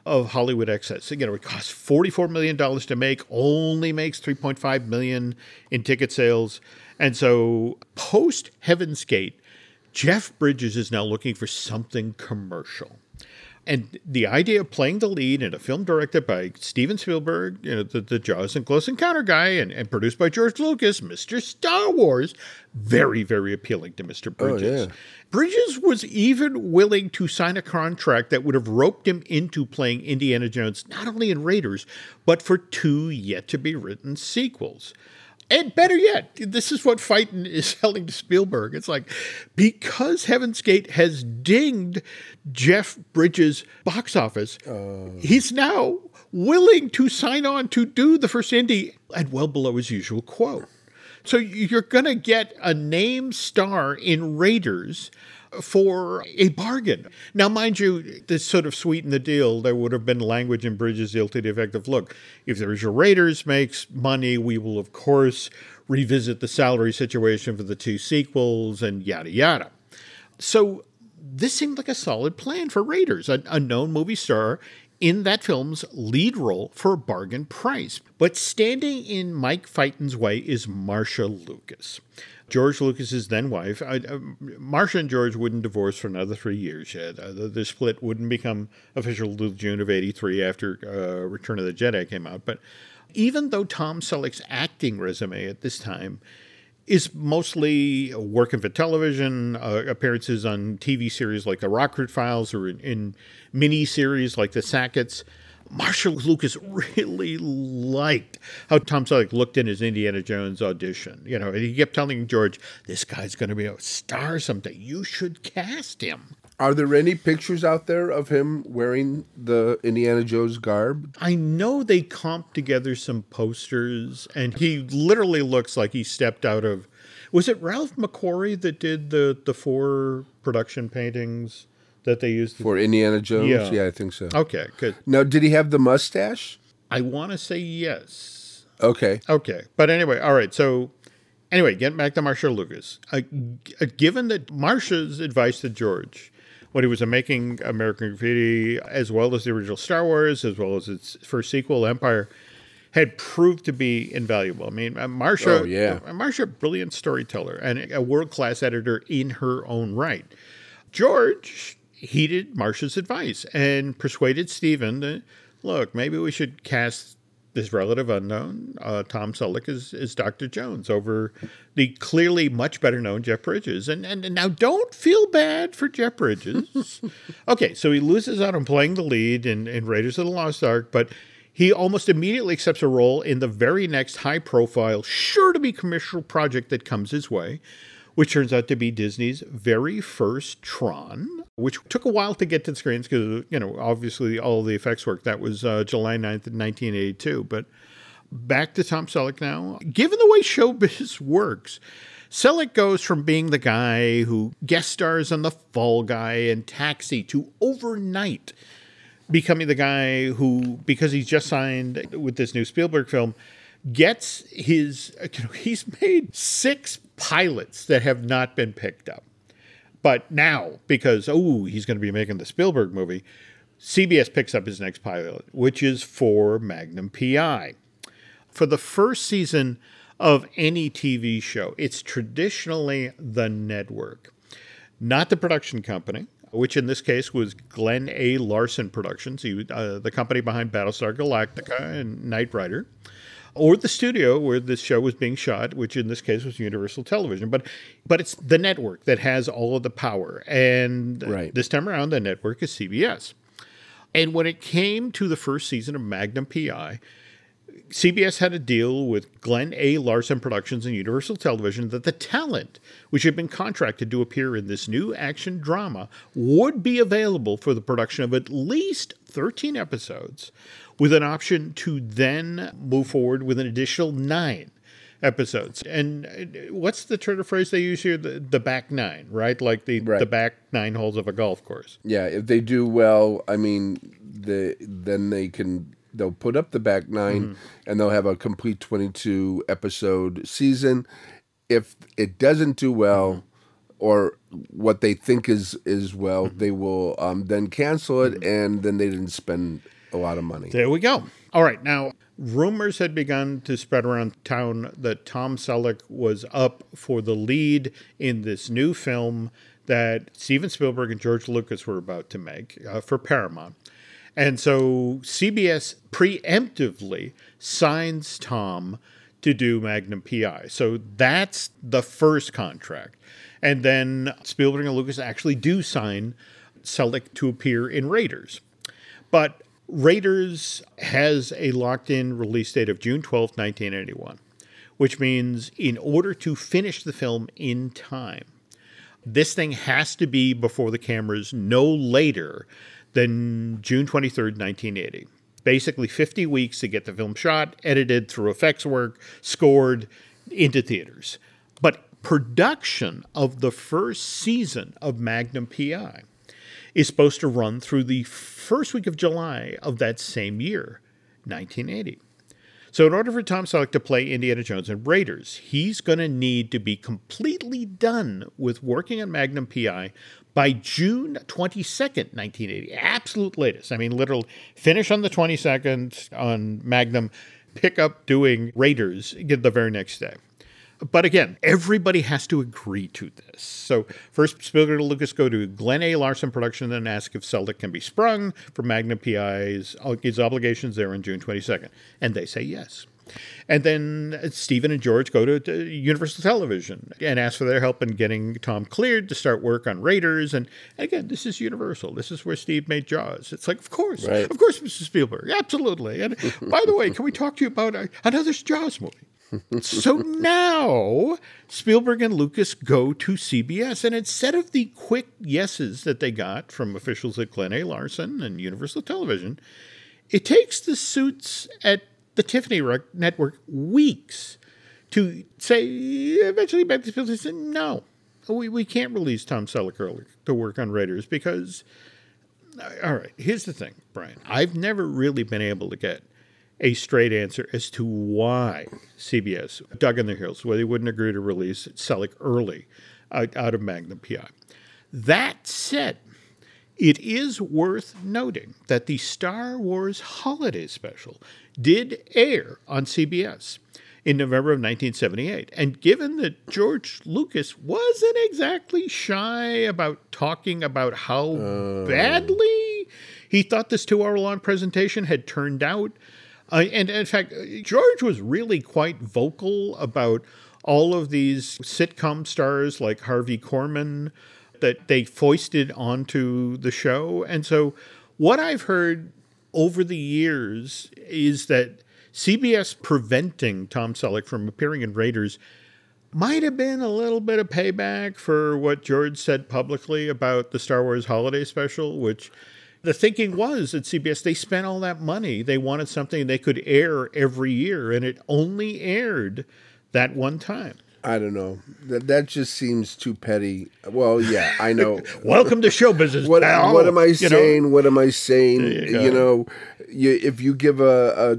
of Hollywood excess. You know, it cost $44 million to make, only makes 3.5 million in ticket sales. And so post Heaven's Gate, Jeff Bridges is now looking for something commercial. And the idea of playing the lead in a film directed by Steven Spielberg, you know, the, the Jaws and Close Encounter guy, and, and produced by George Lucas, Mr. Star Wars, very, very appealing to Mr. Oh, Bridges. yeah. Bridges was even willing to sign a contract that would have roped him into playing Indiana Jones, not only in Raiders, but for two yet to be written sequels. And better yet, this is what Phaeton is selling to Spielberg. It's like, because Heaven's Gate has dinged Jeff Bridges' box office, oh. he's now willing to sign on to do the first Indy at well below his usual quote. So you're going to get a name star in Raiders for a bargain. Now, mind you, this sort of sweetened the deal. There would have been language in Bridges' deal to the effect of, look, if there's your Raiders makes money, we will, of course, revisit the salary situation for the two sequels and yada, yada. So this seemed like a solid plan for Raiders, a, a known movie star in that film's lead role for a bargain price. But standing in Mike Phaeton's way is Marcia Lucas. George Lucas's then wife. Uh, uh, and George wouldn't divorce for another three years yet. Uh, the, the split wouldn't become official until June of 83 after uh, Return of the Jedi came out. But even though Tom Selleck's acting resume at this time is mostly working for television, uh, appearances on TV series like The Rockford Files or in, in mini series like The Sacketts. Marcia Lucas really liked how Tom Selleck looked in his Indiana Jones audition. You know, he kept telling George, "This guy's going to be a star someday. You should cast him." Are there any pictures out there of him wearing the Indiana Jones garb? I know they comped together some posters, and he literally looks like he stepped out of. Was it Ralph McQuarrie that did the the four production paintings that they used? For Indiana Jones? Yeah. Yeah, I think so. okay, good. Now, did he have the mustache? I want to say yes. Okay. Okay, but anyway, all right. So anyway, getting back to Marcia Lucas. Uh, uh, given that Marcia's advice to George when he was making American Graffiti, as well as the original Star Wars, as well as its first sequel, Empire, had proved to be invaluable. I mean, uh, Marcia, Oh, yeah. uh, Marcia, brilliant storyteller and a world class editor in her own right. George heeded Marcia's advice and persuaded Steven that, look, maybe we should cast this relative unknown, uh, Tom Selleck, is, as Dr. Jones over the clearly much better known Jeff Bridges. And, and, and now don't feel bad for Jeff Bridges. okay, so he loses out on playing the lead in, in Raiders of the Lost Ark, but he almost immediately accepts a role in the very next high profile, sure to be commercial project that comes his way, which turns out to be Disney's very first Tron which took a while to get to the screens because, you know, obviously all the effects work. That was uh, July 9th, 1982. But back to Tom Selleck now. Given the way showbiz works, Selleck goes from being the guy who guest stars on The Fall Guy and Taxi to overnight becoming the guy who, because he's just signed with this new Spielberg film, gets his, you know, he's made six pilots that have not been picked up. But now, because, oh, he's going to be making the Spielberg movie, CBS picks up his next pilot, which is for Magnum PI. For the first season of any TV show, it's traditionally the network, not the production company, which in this case was Glen A. Larson Productions, he, uh, the company behind Battlestar Galactica and Knight Rider or the studio where this show was being shot, which in this case was Universal Television. But but it's the network that has all of the power, and right. this time around, the network is CBS. And when it came to the first season of Magnum PI, CBS had a deal with Glen A. Larson Productions and Universal Television that the talent, which had been contracted to appear in this new action drama, would be available for the production of at least 13 episodes with an option to then move forward with an additional nine episodes. And uh, what's the turn of phrase they use here? The, the back nine, right? Like the, Right. the back nine holes of a golf course. Yeah, if they do well, I mean, the then they can they'll put up the back 9 and they'll have a complete twenty two episode season. If it doesn't do well, or what they think is is well, they will um, then cancel it, and then they didn't spend a lot of money. There we go. All right. Now, rumors had begun to spread around town that Tom Selleck was up for the lead in this new film that Steven Spielberg and George Lucas were about to make uh, for Paramount. And so CBS preemptively signs Tom to do Magnum PI. So that's the first contract. And then Spielberg and Lucas actually do sign Selleck to appear in Raiders. But Raiders has a locked in release date of June 12, 1981, which means in order to finish the film in time, this thing has to be before the cameras no later than June 23rd, 1980. Basically, 50 weeks to get the film shot, edited through effects work, scored into theaters. But production of the first season of Magnum PI is supposed to run through the first week of July of that same year, 1980. So, in order for Tom Selleck to play Indiana Jones and Raiders, he's going to need to be completely done with working on Magnum PI by June 22nd, 1980. Absolute latest. I mean, literal finish on the 22nd on Magnum, pick up doing Raiders get the very next day. But again, everybody has to agree to this. So first, Spielberg and Lucas go to Glen A. Larson Production and ask if Selleck can be sprung for Magnum PI's uh, his obligations there on June 22nd. And they say yes. And then Steven and George go to, to Universal Television and ask for their help in getting Tom cleared to start work on Raiders. And, and again, this is Universal. This is where Steve made Jaws. It's like, of course, Right. of course, Mr. Spielberg, absolutely. And by the way, can we talk to you about uh, another Jaws movie? so now Spielberg and Lucas go to CBS, and instead of the quick yeses that they got from officials at Glen A. Larson and Universal Television, it takes the suits at the Tiffany Network weeks to say, eventually, back to said, no, we, we can't release Tom Selleck early to work on Raiders because, uh, all right, here's the thing, Brian. I've never really been able to get a straight answer as to why CBS dug in their heels, why they wouldn't agree to release Selleck early out, out of Magnum PI. That said, it is worth noting that the Star Wars Holiday Special did air on CBS in November of 1978. And given that George Lucas wasn't exactly shy about talking about how badly he thought this two hour long presentation had turned out, uh, and in fact, George was really quite vocal about all of these sitcom stars like Harvey Korman that they foisted onto the show. And so, what I've heard over the years is that CBS preventing Tom Selleck from appearing in Raiders might have been a little bit of payback for what George said publicly about the Star Wars holiday special, which the thinking was at CBS they spent all that money. They wanted something they could air every year, and it only aired that one time. I don't know. That that just seems too petty. Well, yeah, I know. Welcome to show business. what pal. what am I You know? saying? What am I saying? You You, know, you, if you give a, a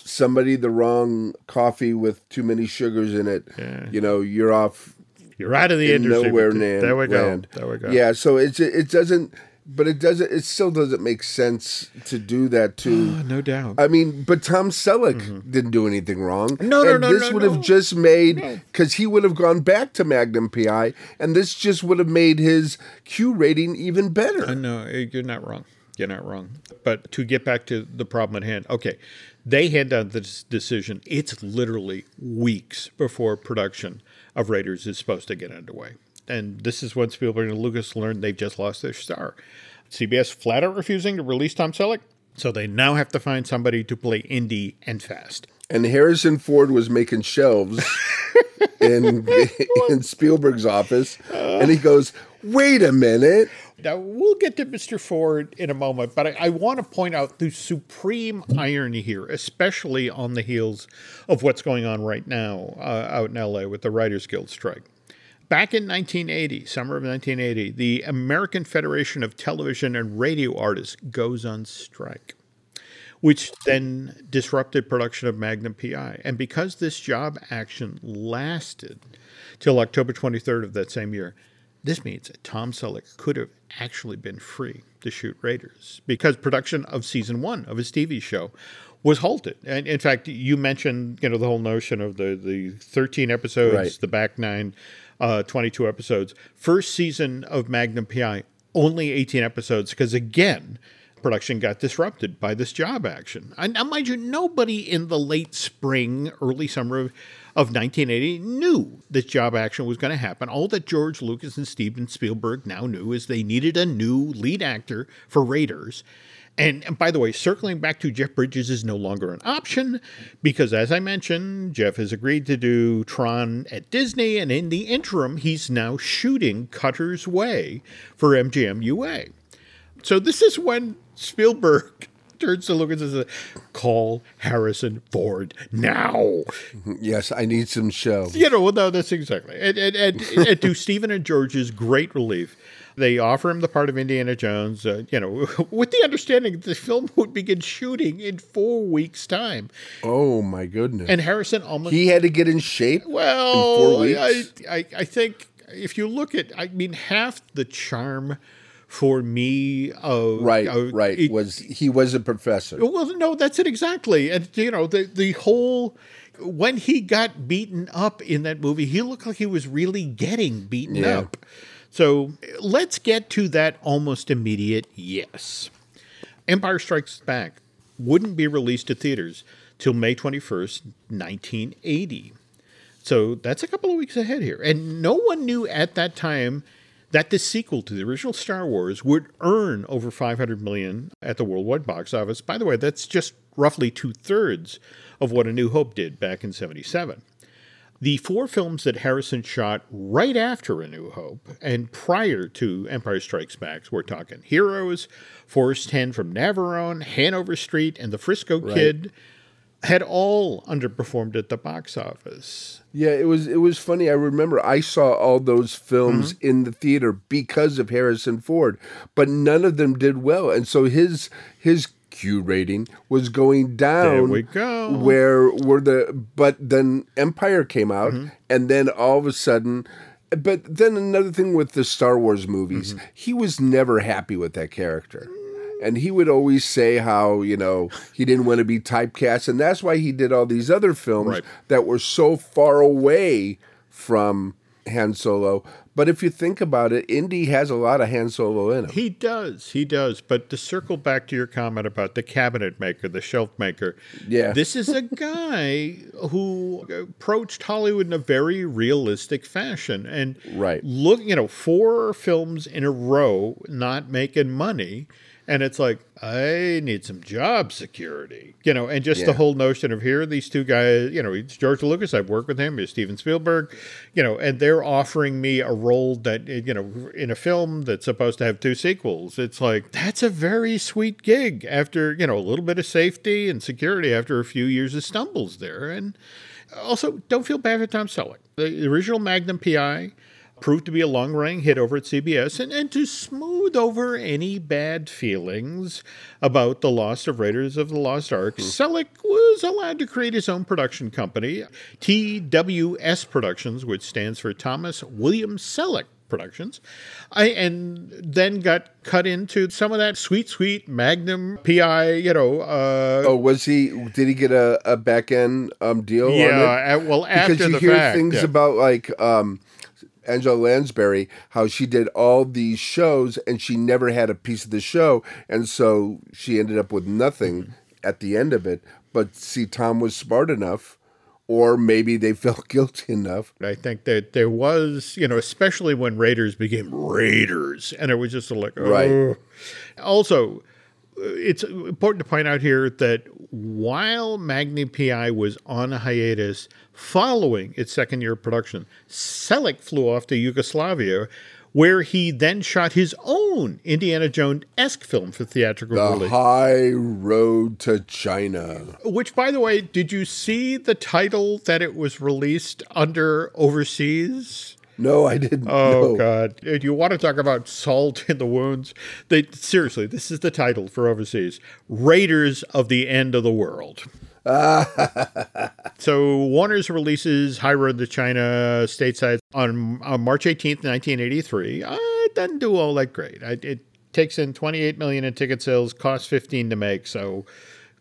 somebody the wrong coffee with too many sugars in it, Yeah. you know, you're off You're out of the in industry. nowhere land. There we go. land. There we go. Yeah, so it's it doesn't, but it doesn't. It still doesn't make sense to do that to. Oh, no doubt. I mean, but Tom Selleck didn't do anything wrong. Mm-hmm. No, no, and no, This no, would no. have just made because he would have gone back to Magnum PI, and this just would have made his Q rating even better. Uh, no, eh, you're not wrong. You're not wrong. But to get back to the problem at hand, okay, they had done this decision. It's literally weeks before production of Raiders is supposed to get underway. And this is when Spielberg and Lucas learned they've just lost their star. CBS flat out refusing to release Tom Selleck, so they now have to find somebody to play Indy and Fast. And Harrison Ford was making shelves in in Spielberg's office, and he goes, "Wait a minute." Now, we'll get to Mr. Ford in a moment, but I, I want to point out the supreme irony here, especially on the heels of what's going on right now uh, out in LA with the Writers Guild strike. Back in 1980, summer of 1980, the American Federation of Television and Radio Artists goes on strike, which then disrupted production of Magnum PI. And because this job action lasted till October 23rd of that same year, this means that Tom Selleck could have actually been free to shoot Raiders because production of season one of his TV show was halted. And in fact, you mentioned you know the whole notion of the the 13 episodes, Right. the back nine, uh, 22 episodes. First season of Magnum PI, only 18 episodes because again. Production got disrupted by this job action. And now, mind you, nobody in the late spring, early summer of, of 1980 knew this job action was going to happen. All that George Lucas and Steven Spielberg now knew is they needed a new lead actor for Raiders. And, and by the way, circling back to Jeff Bridges is no longer an option because, as I mentioned, Jeff has agreed to do Tron at Disney, and in the interim, he's now shooting Cutter's Way for MGM UA. So this is when Spielberg turns to Lucas and says, "Call Harrison Ford now." Yes, I need some show. You know, well, no, that's exactly. And, and, and, and to Steven and George's great relief, they offer him the part of Indiana Jones. Uh, you know, with the understanding that the film would begin shooting in four weeks' time, Oh my goodness! and Harrison almost he had to get in shape. well, in four weeks. I, I, I think if you look at, I mean, half the charm for me of right, of- right. it- was he was a professor? well, no, that's it exactly. And you know, the the whole when he got beaten up in that movie, he looked like he was really getting beaten Yeah. up. So let's get to that almost immediate yes. Empire Strikes Back wouldn't be released to theaters till May 21st, 1980. So that's a couple of weeks ahead here. And no one knew at that time that the sequel to the original Star Wars would earn over 500 million at the worldwide box office. By the way, that's just roughly two thirds of what A New Hope did back in 77. The four films that Harrison shot right after A New Hope and prior to Empire Strikes Back, we're talking Heroes, Force 10 from Navarone, Hanover Street, and The Frisco Kid, had all underperformed at the box office. Yeah, it was it was funny. I remember I saw all those films Mm-hmm. in the theater because of Harrison Ford, but none of them did well, and so his his Q rating was going down. There we go. Where were the but then Empire came out, Mm-hmm. and then all of a sudden. But then another thing with the Star Wars movies, Mm-hmm. he was never happy with that character. And he would always say how, you know, he didn't want to be typecast. And that's why he did all these other films Right. that were so far away from Han Solo. But if you think about it, Indy has a lot of Han Solo in him. He does, he does. But to circle back to your comment about the cabinet maker, the shelf maker, Yeah. this is a guy who approached Hollywood in a very realistic fashion. And Right. look, you know, four films in a row not making money. And it's like, I need some job security, you know, and just Yeah. the whole notion of here, these two guys, you know, it's George Lucas, I've worked with him, it's Steven Spielberg, you know, and they're offering me a role that, eh, you know, in a film that's supposed to have two sequels. It's like, that's a very sweet gig after, you know, a little bit of safety and security after a few years of stumbles there. And also, don't feel bad for Tom Selleck. The original Magnum PI proved to be a long running hit over at CBS, and, and to smooth over any bad feelings about the loss of Raiders of the Lost Ark, Selleck was allowed to create his own production company, TWS Productions, which stands for Thomas William Selleck. Productions, I and then got cut into some of that sweet, sweet Magnum PI, you know, uh, Oh, was he? Did he get a, a back end um, deal on it? yeah. uh, well, after because you hear fact, things yeah. about like um, Angela Lansbury, how she did all these shows and she never had a piece of the show, and so she ended up with nothing Mm-hmm. at the end of it. But see, Tom was smart enough, or maybe they felt guilty enough. I think that there was, you know, especially when Raiders became Raiders, and it was just like, oh. Right. Also, it's important to point out here that while Magnum PI was on a hiatus following its second year of production, Selleck flew off to Yugoslavia, where he then shot his own Indiana Jones esque film for theatrical The release. High Road to China. Which, by the way, did you see the title that it was released under overseas? No, I didn't. Oh know. God! If you want to talk about salt in the wounds, they seriously, this is the title for overseas: Raiders of the End of the World. so Warner's releases High Road to China stateside on, on March 18th, 1983. Uh, it doesn't do all that great. I, it takes in 28 million in ticket sales, costs 15 to make, so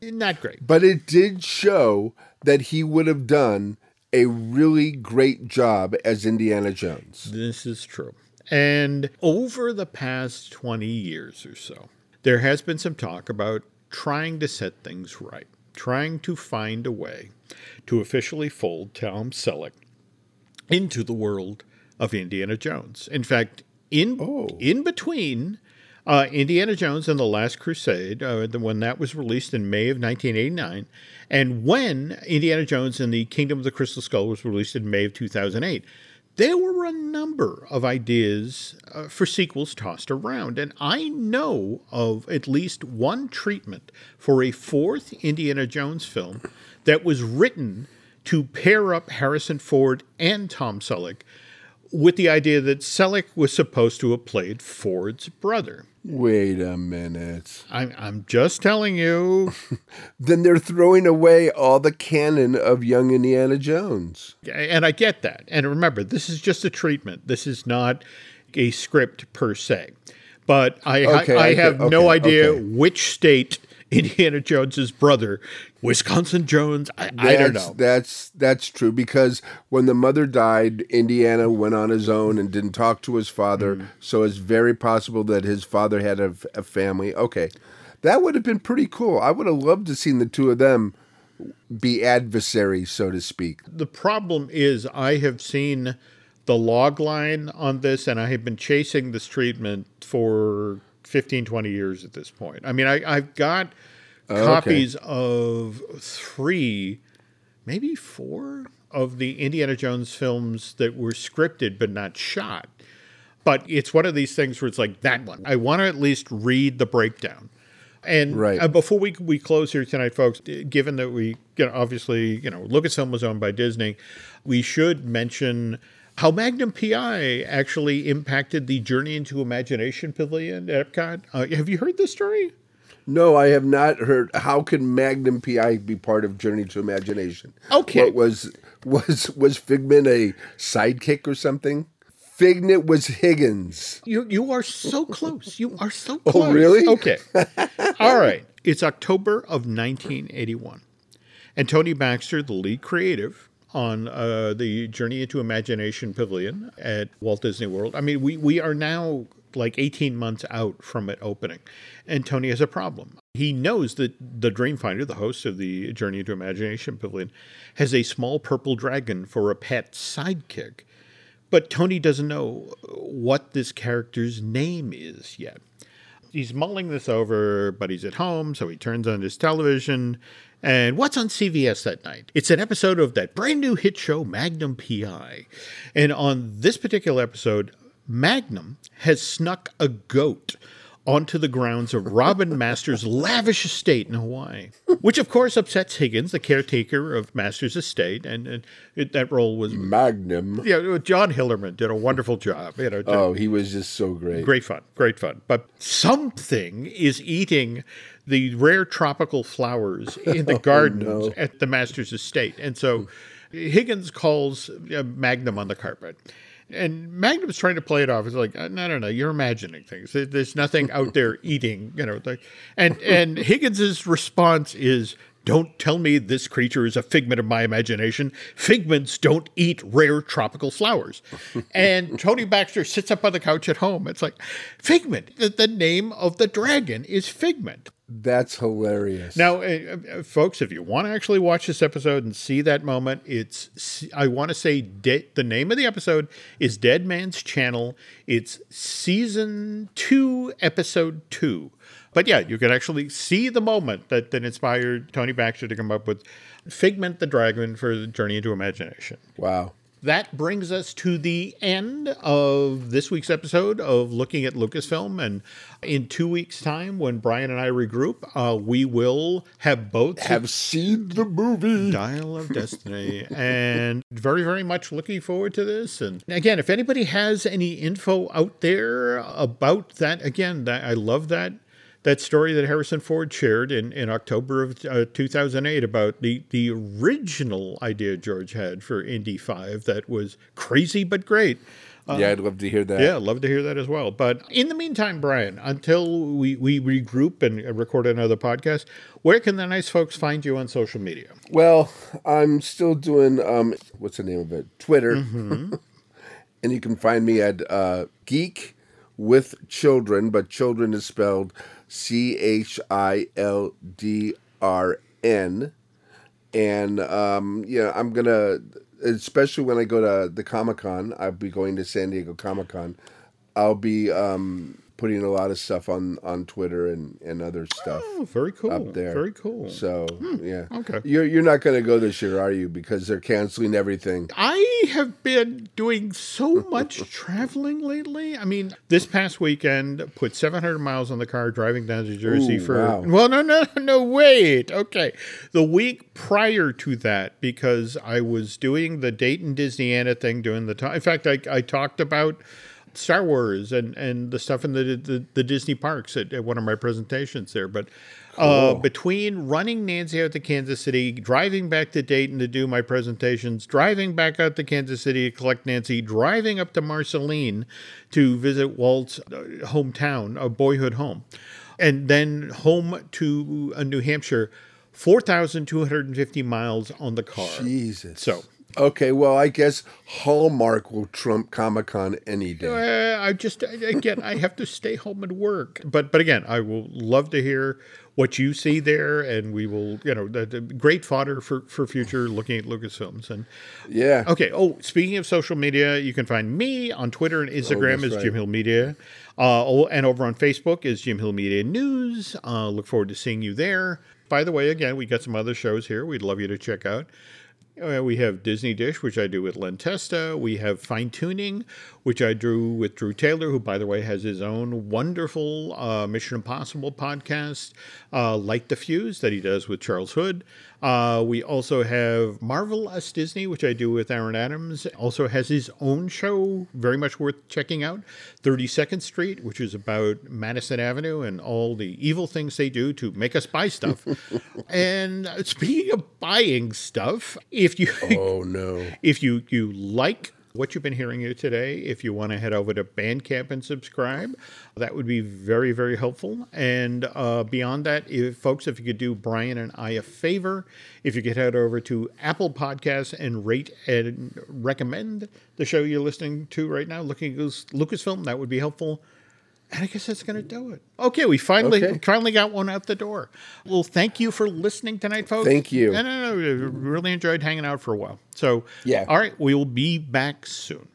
not great. But it did show that he would have done a really great job as Indiana Jones. This is true. And over the past 20 years or so, there has been some talk about trying to set things right, trying to find a way to officially fold Tom Selleck into the world of Indiana Jones. In fact, in oh. in between uh, Indiana Jones and the Last Crusade, uh, the, when that was released in May of 1989, and when Indiana Jones and the Kingdom of the Crystal Skull was released in May of 2008, there were a number of ideas uh, for sequels tossed around. And I know of at least one treatment for a fourth Indiana Jones film that was written to pair up Harrison Ford and Tom Selleck with the idea that Selleck was supposed to have played Ford's brother. Wait a minute. I'm, I'm just telling you. Then they're throwing away all the canon of young Indiana Jones. And I get that. And remember, this is just a treatment. This is not a script per se. But I, Okay, I, I have get- no idea okay. which state Indiana Jones's brother, Wisconsin Jones, I, I don't know. That's that's true because when the mother died, Indiana went on his own and didn't talk to his father. Mm. So it's very possible that his father had a, a family. Okay, that would have been pretty cool. I would have loved to seen the two of them be adversaries, so to speak. the problem is I have seen the log line on this and I have been chasing this treatment for 15, 20 years at this point. I mean, I, I've got copies of three, maybe four of the Indiana Jones films that were scripted but not shot. But it's one of these things where it's like that one. I want to at least read the breakdown. And Right. uh, before we we close here tonight, folks, uh, given that we you know, obviously you know Lucasfilm was owned by Disney, we should mention how Magnum PI actually impacted the Journey into Imagination Pavilion at Epcot. Uh, have you heard this story? No, I have not heard. How can Magnum PI be part of Journey to Imagination? Okay. What was was was Figment a sidekick or something? Figment was Higgins. You you are so close. You are so close. Oh, really? Okay. All right. It's October of 1981, and Tony Baxter, the lead creative on uh, the Journey into Imagination Pavilion at Walt Disney World. I mean, we we are now like 18 months out from it opening, and Tony has a problem. He knows that the Dreamfinder, the host of the Journey into Imagination Pavilion, has a small purple dragon for a pet sidekick. But Tony doesn't know what this character's name is yet. he's mulling this over, but he's at home, so he turns on his television. And what's on CBS that night? It's an episode of that brand new hit show, Magnum PI. And on this particular episode, Magnum has snuck a goat onto the grounds of Robin Masters' lavish estate in Hawaii, which of course upsets Higgins, the caretaker of Masters' estate, and, and it, that role was Magnum. yeah. Uh, John Hillerman did a wonderful job. You know, Oh, he was just so great. great fun, great fun. But something is eating the rare tropical flowers in the gardens at the Masters' estate, and so Higgins calls Magnum on the carpet. And Magnum's trying to play it off. It's like, uh, no, no, no, you're imagining things. There's nothing out there eating, you know. Like, and and Higgins's response is, "Don't tell me this creature is a figment of my imagination. Figments don't eat rare tropical flowers." and Tony Baxter sits up on the couch at home. It's like, Figment. The, the name of the dragon is Figment. That's hilarious. Now, uh, uh, folks, if you want to actually watch this episode and see that moment, it's I want to say de- the name of the episode is Dead Man's Channel. It's season two, episode two. But yeah, you can actually see the moment that, that inspired Tony Baxter to come up with Figment the Dragon for the Journey into Imagination. wow. That brings us to the end of this week's episode of looking at Lucasfilm. And in two weeks' time, when Brian and I regroup, uh, we will have both Have seen the movie. Dial of Destiny, and very, very much looking forward to this. And again, if anybody has any info out there about that, again, that I love that that story that Harrison Ford shared in, in October of uh, 2008 about the the original idea George had for Indy Five that was crazy but great. yeah, I'd love to hear that. Yeah, love to hear that as well. But in the meantime, Brian, until we, we regroup and record another podcast, where can the nice folks find you on social media? Well, I'm still doing um what's the name of it? Twitter. Mm-hmm. and you can find me at uh Geek with Children, but children is spelled C H I L D R N. And um yeah, I'm gonna especially when I go to the Comic Con, I'll be going to San Diego Comic Con. I'll be um putting a lot of stuff on on Twitter and and other stuff Oh, very cool. up there. Very cool. So hmm. yeah, okay. You're you're not going to go this year, are you? Because they're canceling everything. I have been doing so much traveling lately. I mean, this past weekend, put 700 miles on the car driving down to Jersey Ooh, for. wow. Well, no, no, no, wait. Okay. The week prior to that, because I was doing the Dayton Disneyana thing, doing the time. In fact, I, I talked about. Star Wars and, and the stuff in the, the, the Disney parks at, at one of my presentations there. But uh, between running Nancy out to Kansas City, driving back to Dayton to do my presentations, driving back out to Kansas City to collect Nancy, driving up to Marceline to visit Walt's uh, hometown, a boyhood home, and then home to uh, New Hampshire, 4,250 miles on the car. Jesus. So Okay, well, I guess Hallmark will trump Comic Con any day. Uh, I just again I have to stay home and work. But but again, I will love to hear what you see there, and we will you know the, the great fodder for for future looking at Lucasfilms. And Yeah. okay, oh speaking of social media, you can find me on Twitter and Instagram Oh, as right. Jim Hill Media, uh, oh, and over on Facebook is Jim Hill Media News. Uh, look forward to seeing you there. By the way, again, we got some other shows here. We'd love you to check out. Uh, we have Disney Dish, which I do with Len Testa. We have Fine Tuning, which I drew with Drew Taylor, who, by the way, has his own wonderful uh, Mission Impossible podcast, uh, Light the Fuse, that he does with Charles Hood. Uh, we also have Marvel Us Disney, which I do with Aaron Adams. Also has his own show, very much worth checking out. 32nd Street, which is about Madison Avenue and all the evil things they do to make us buy stuff. and speaking of buying stuff, if you Oh no. if you you like what you've been hearing here today, if you want to head over to Bandcamp and subscribe, that would be very, very helpful. And uh, beyond that, if folks, if you could do Brian and I a favor, if you could head over to Apple Podcasts and rate and recommend the show you're listening to right now, looking at Lucasfilm, that would be helpful. And I guess that's going to do it. Okay, we finally Okay. finally got one out the door. Well, thank you for listening tonight, folks. Thank you. No, no, no. Really enjoyed hanging out for a while. So, Yeah. All right, we will be back soon.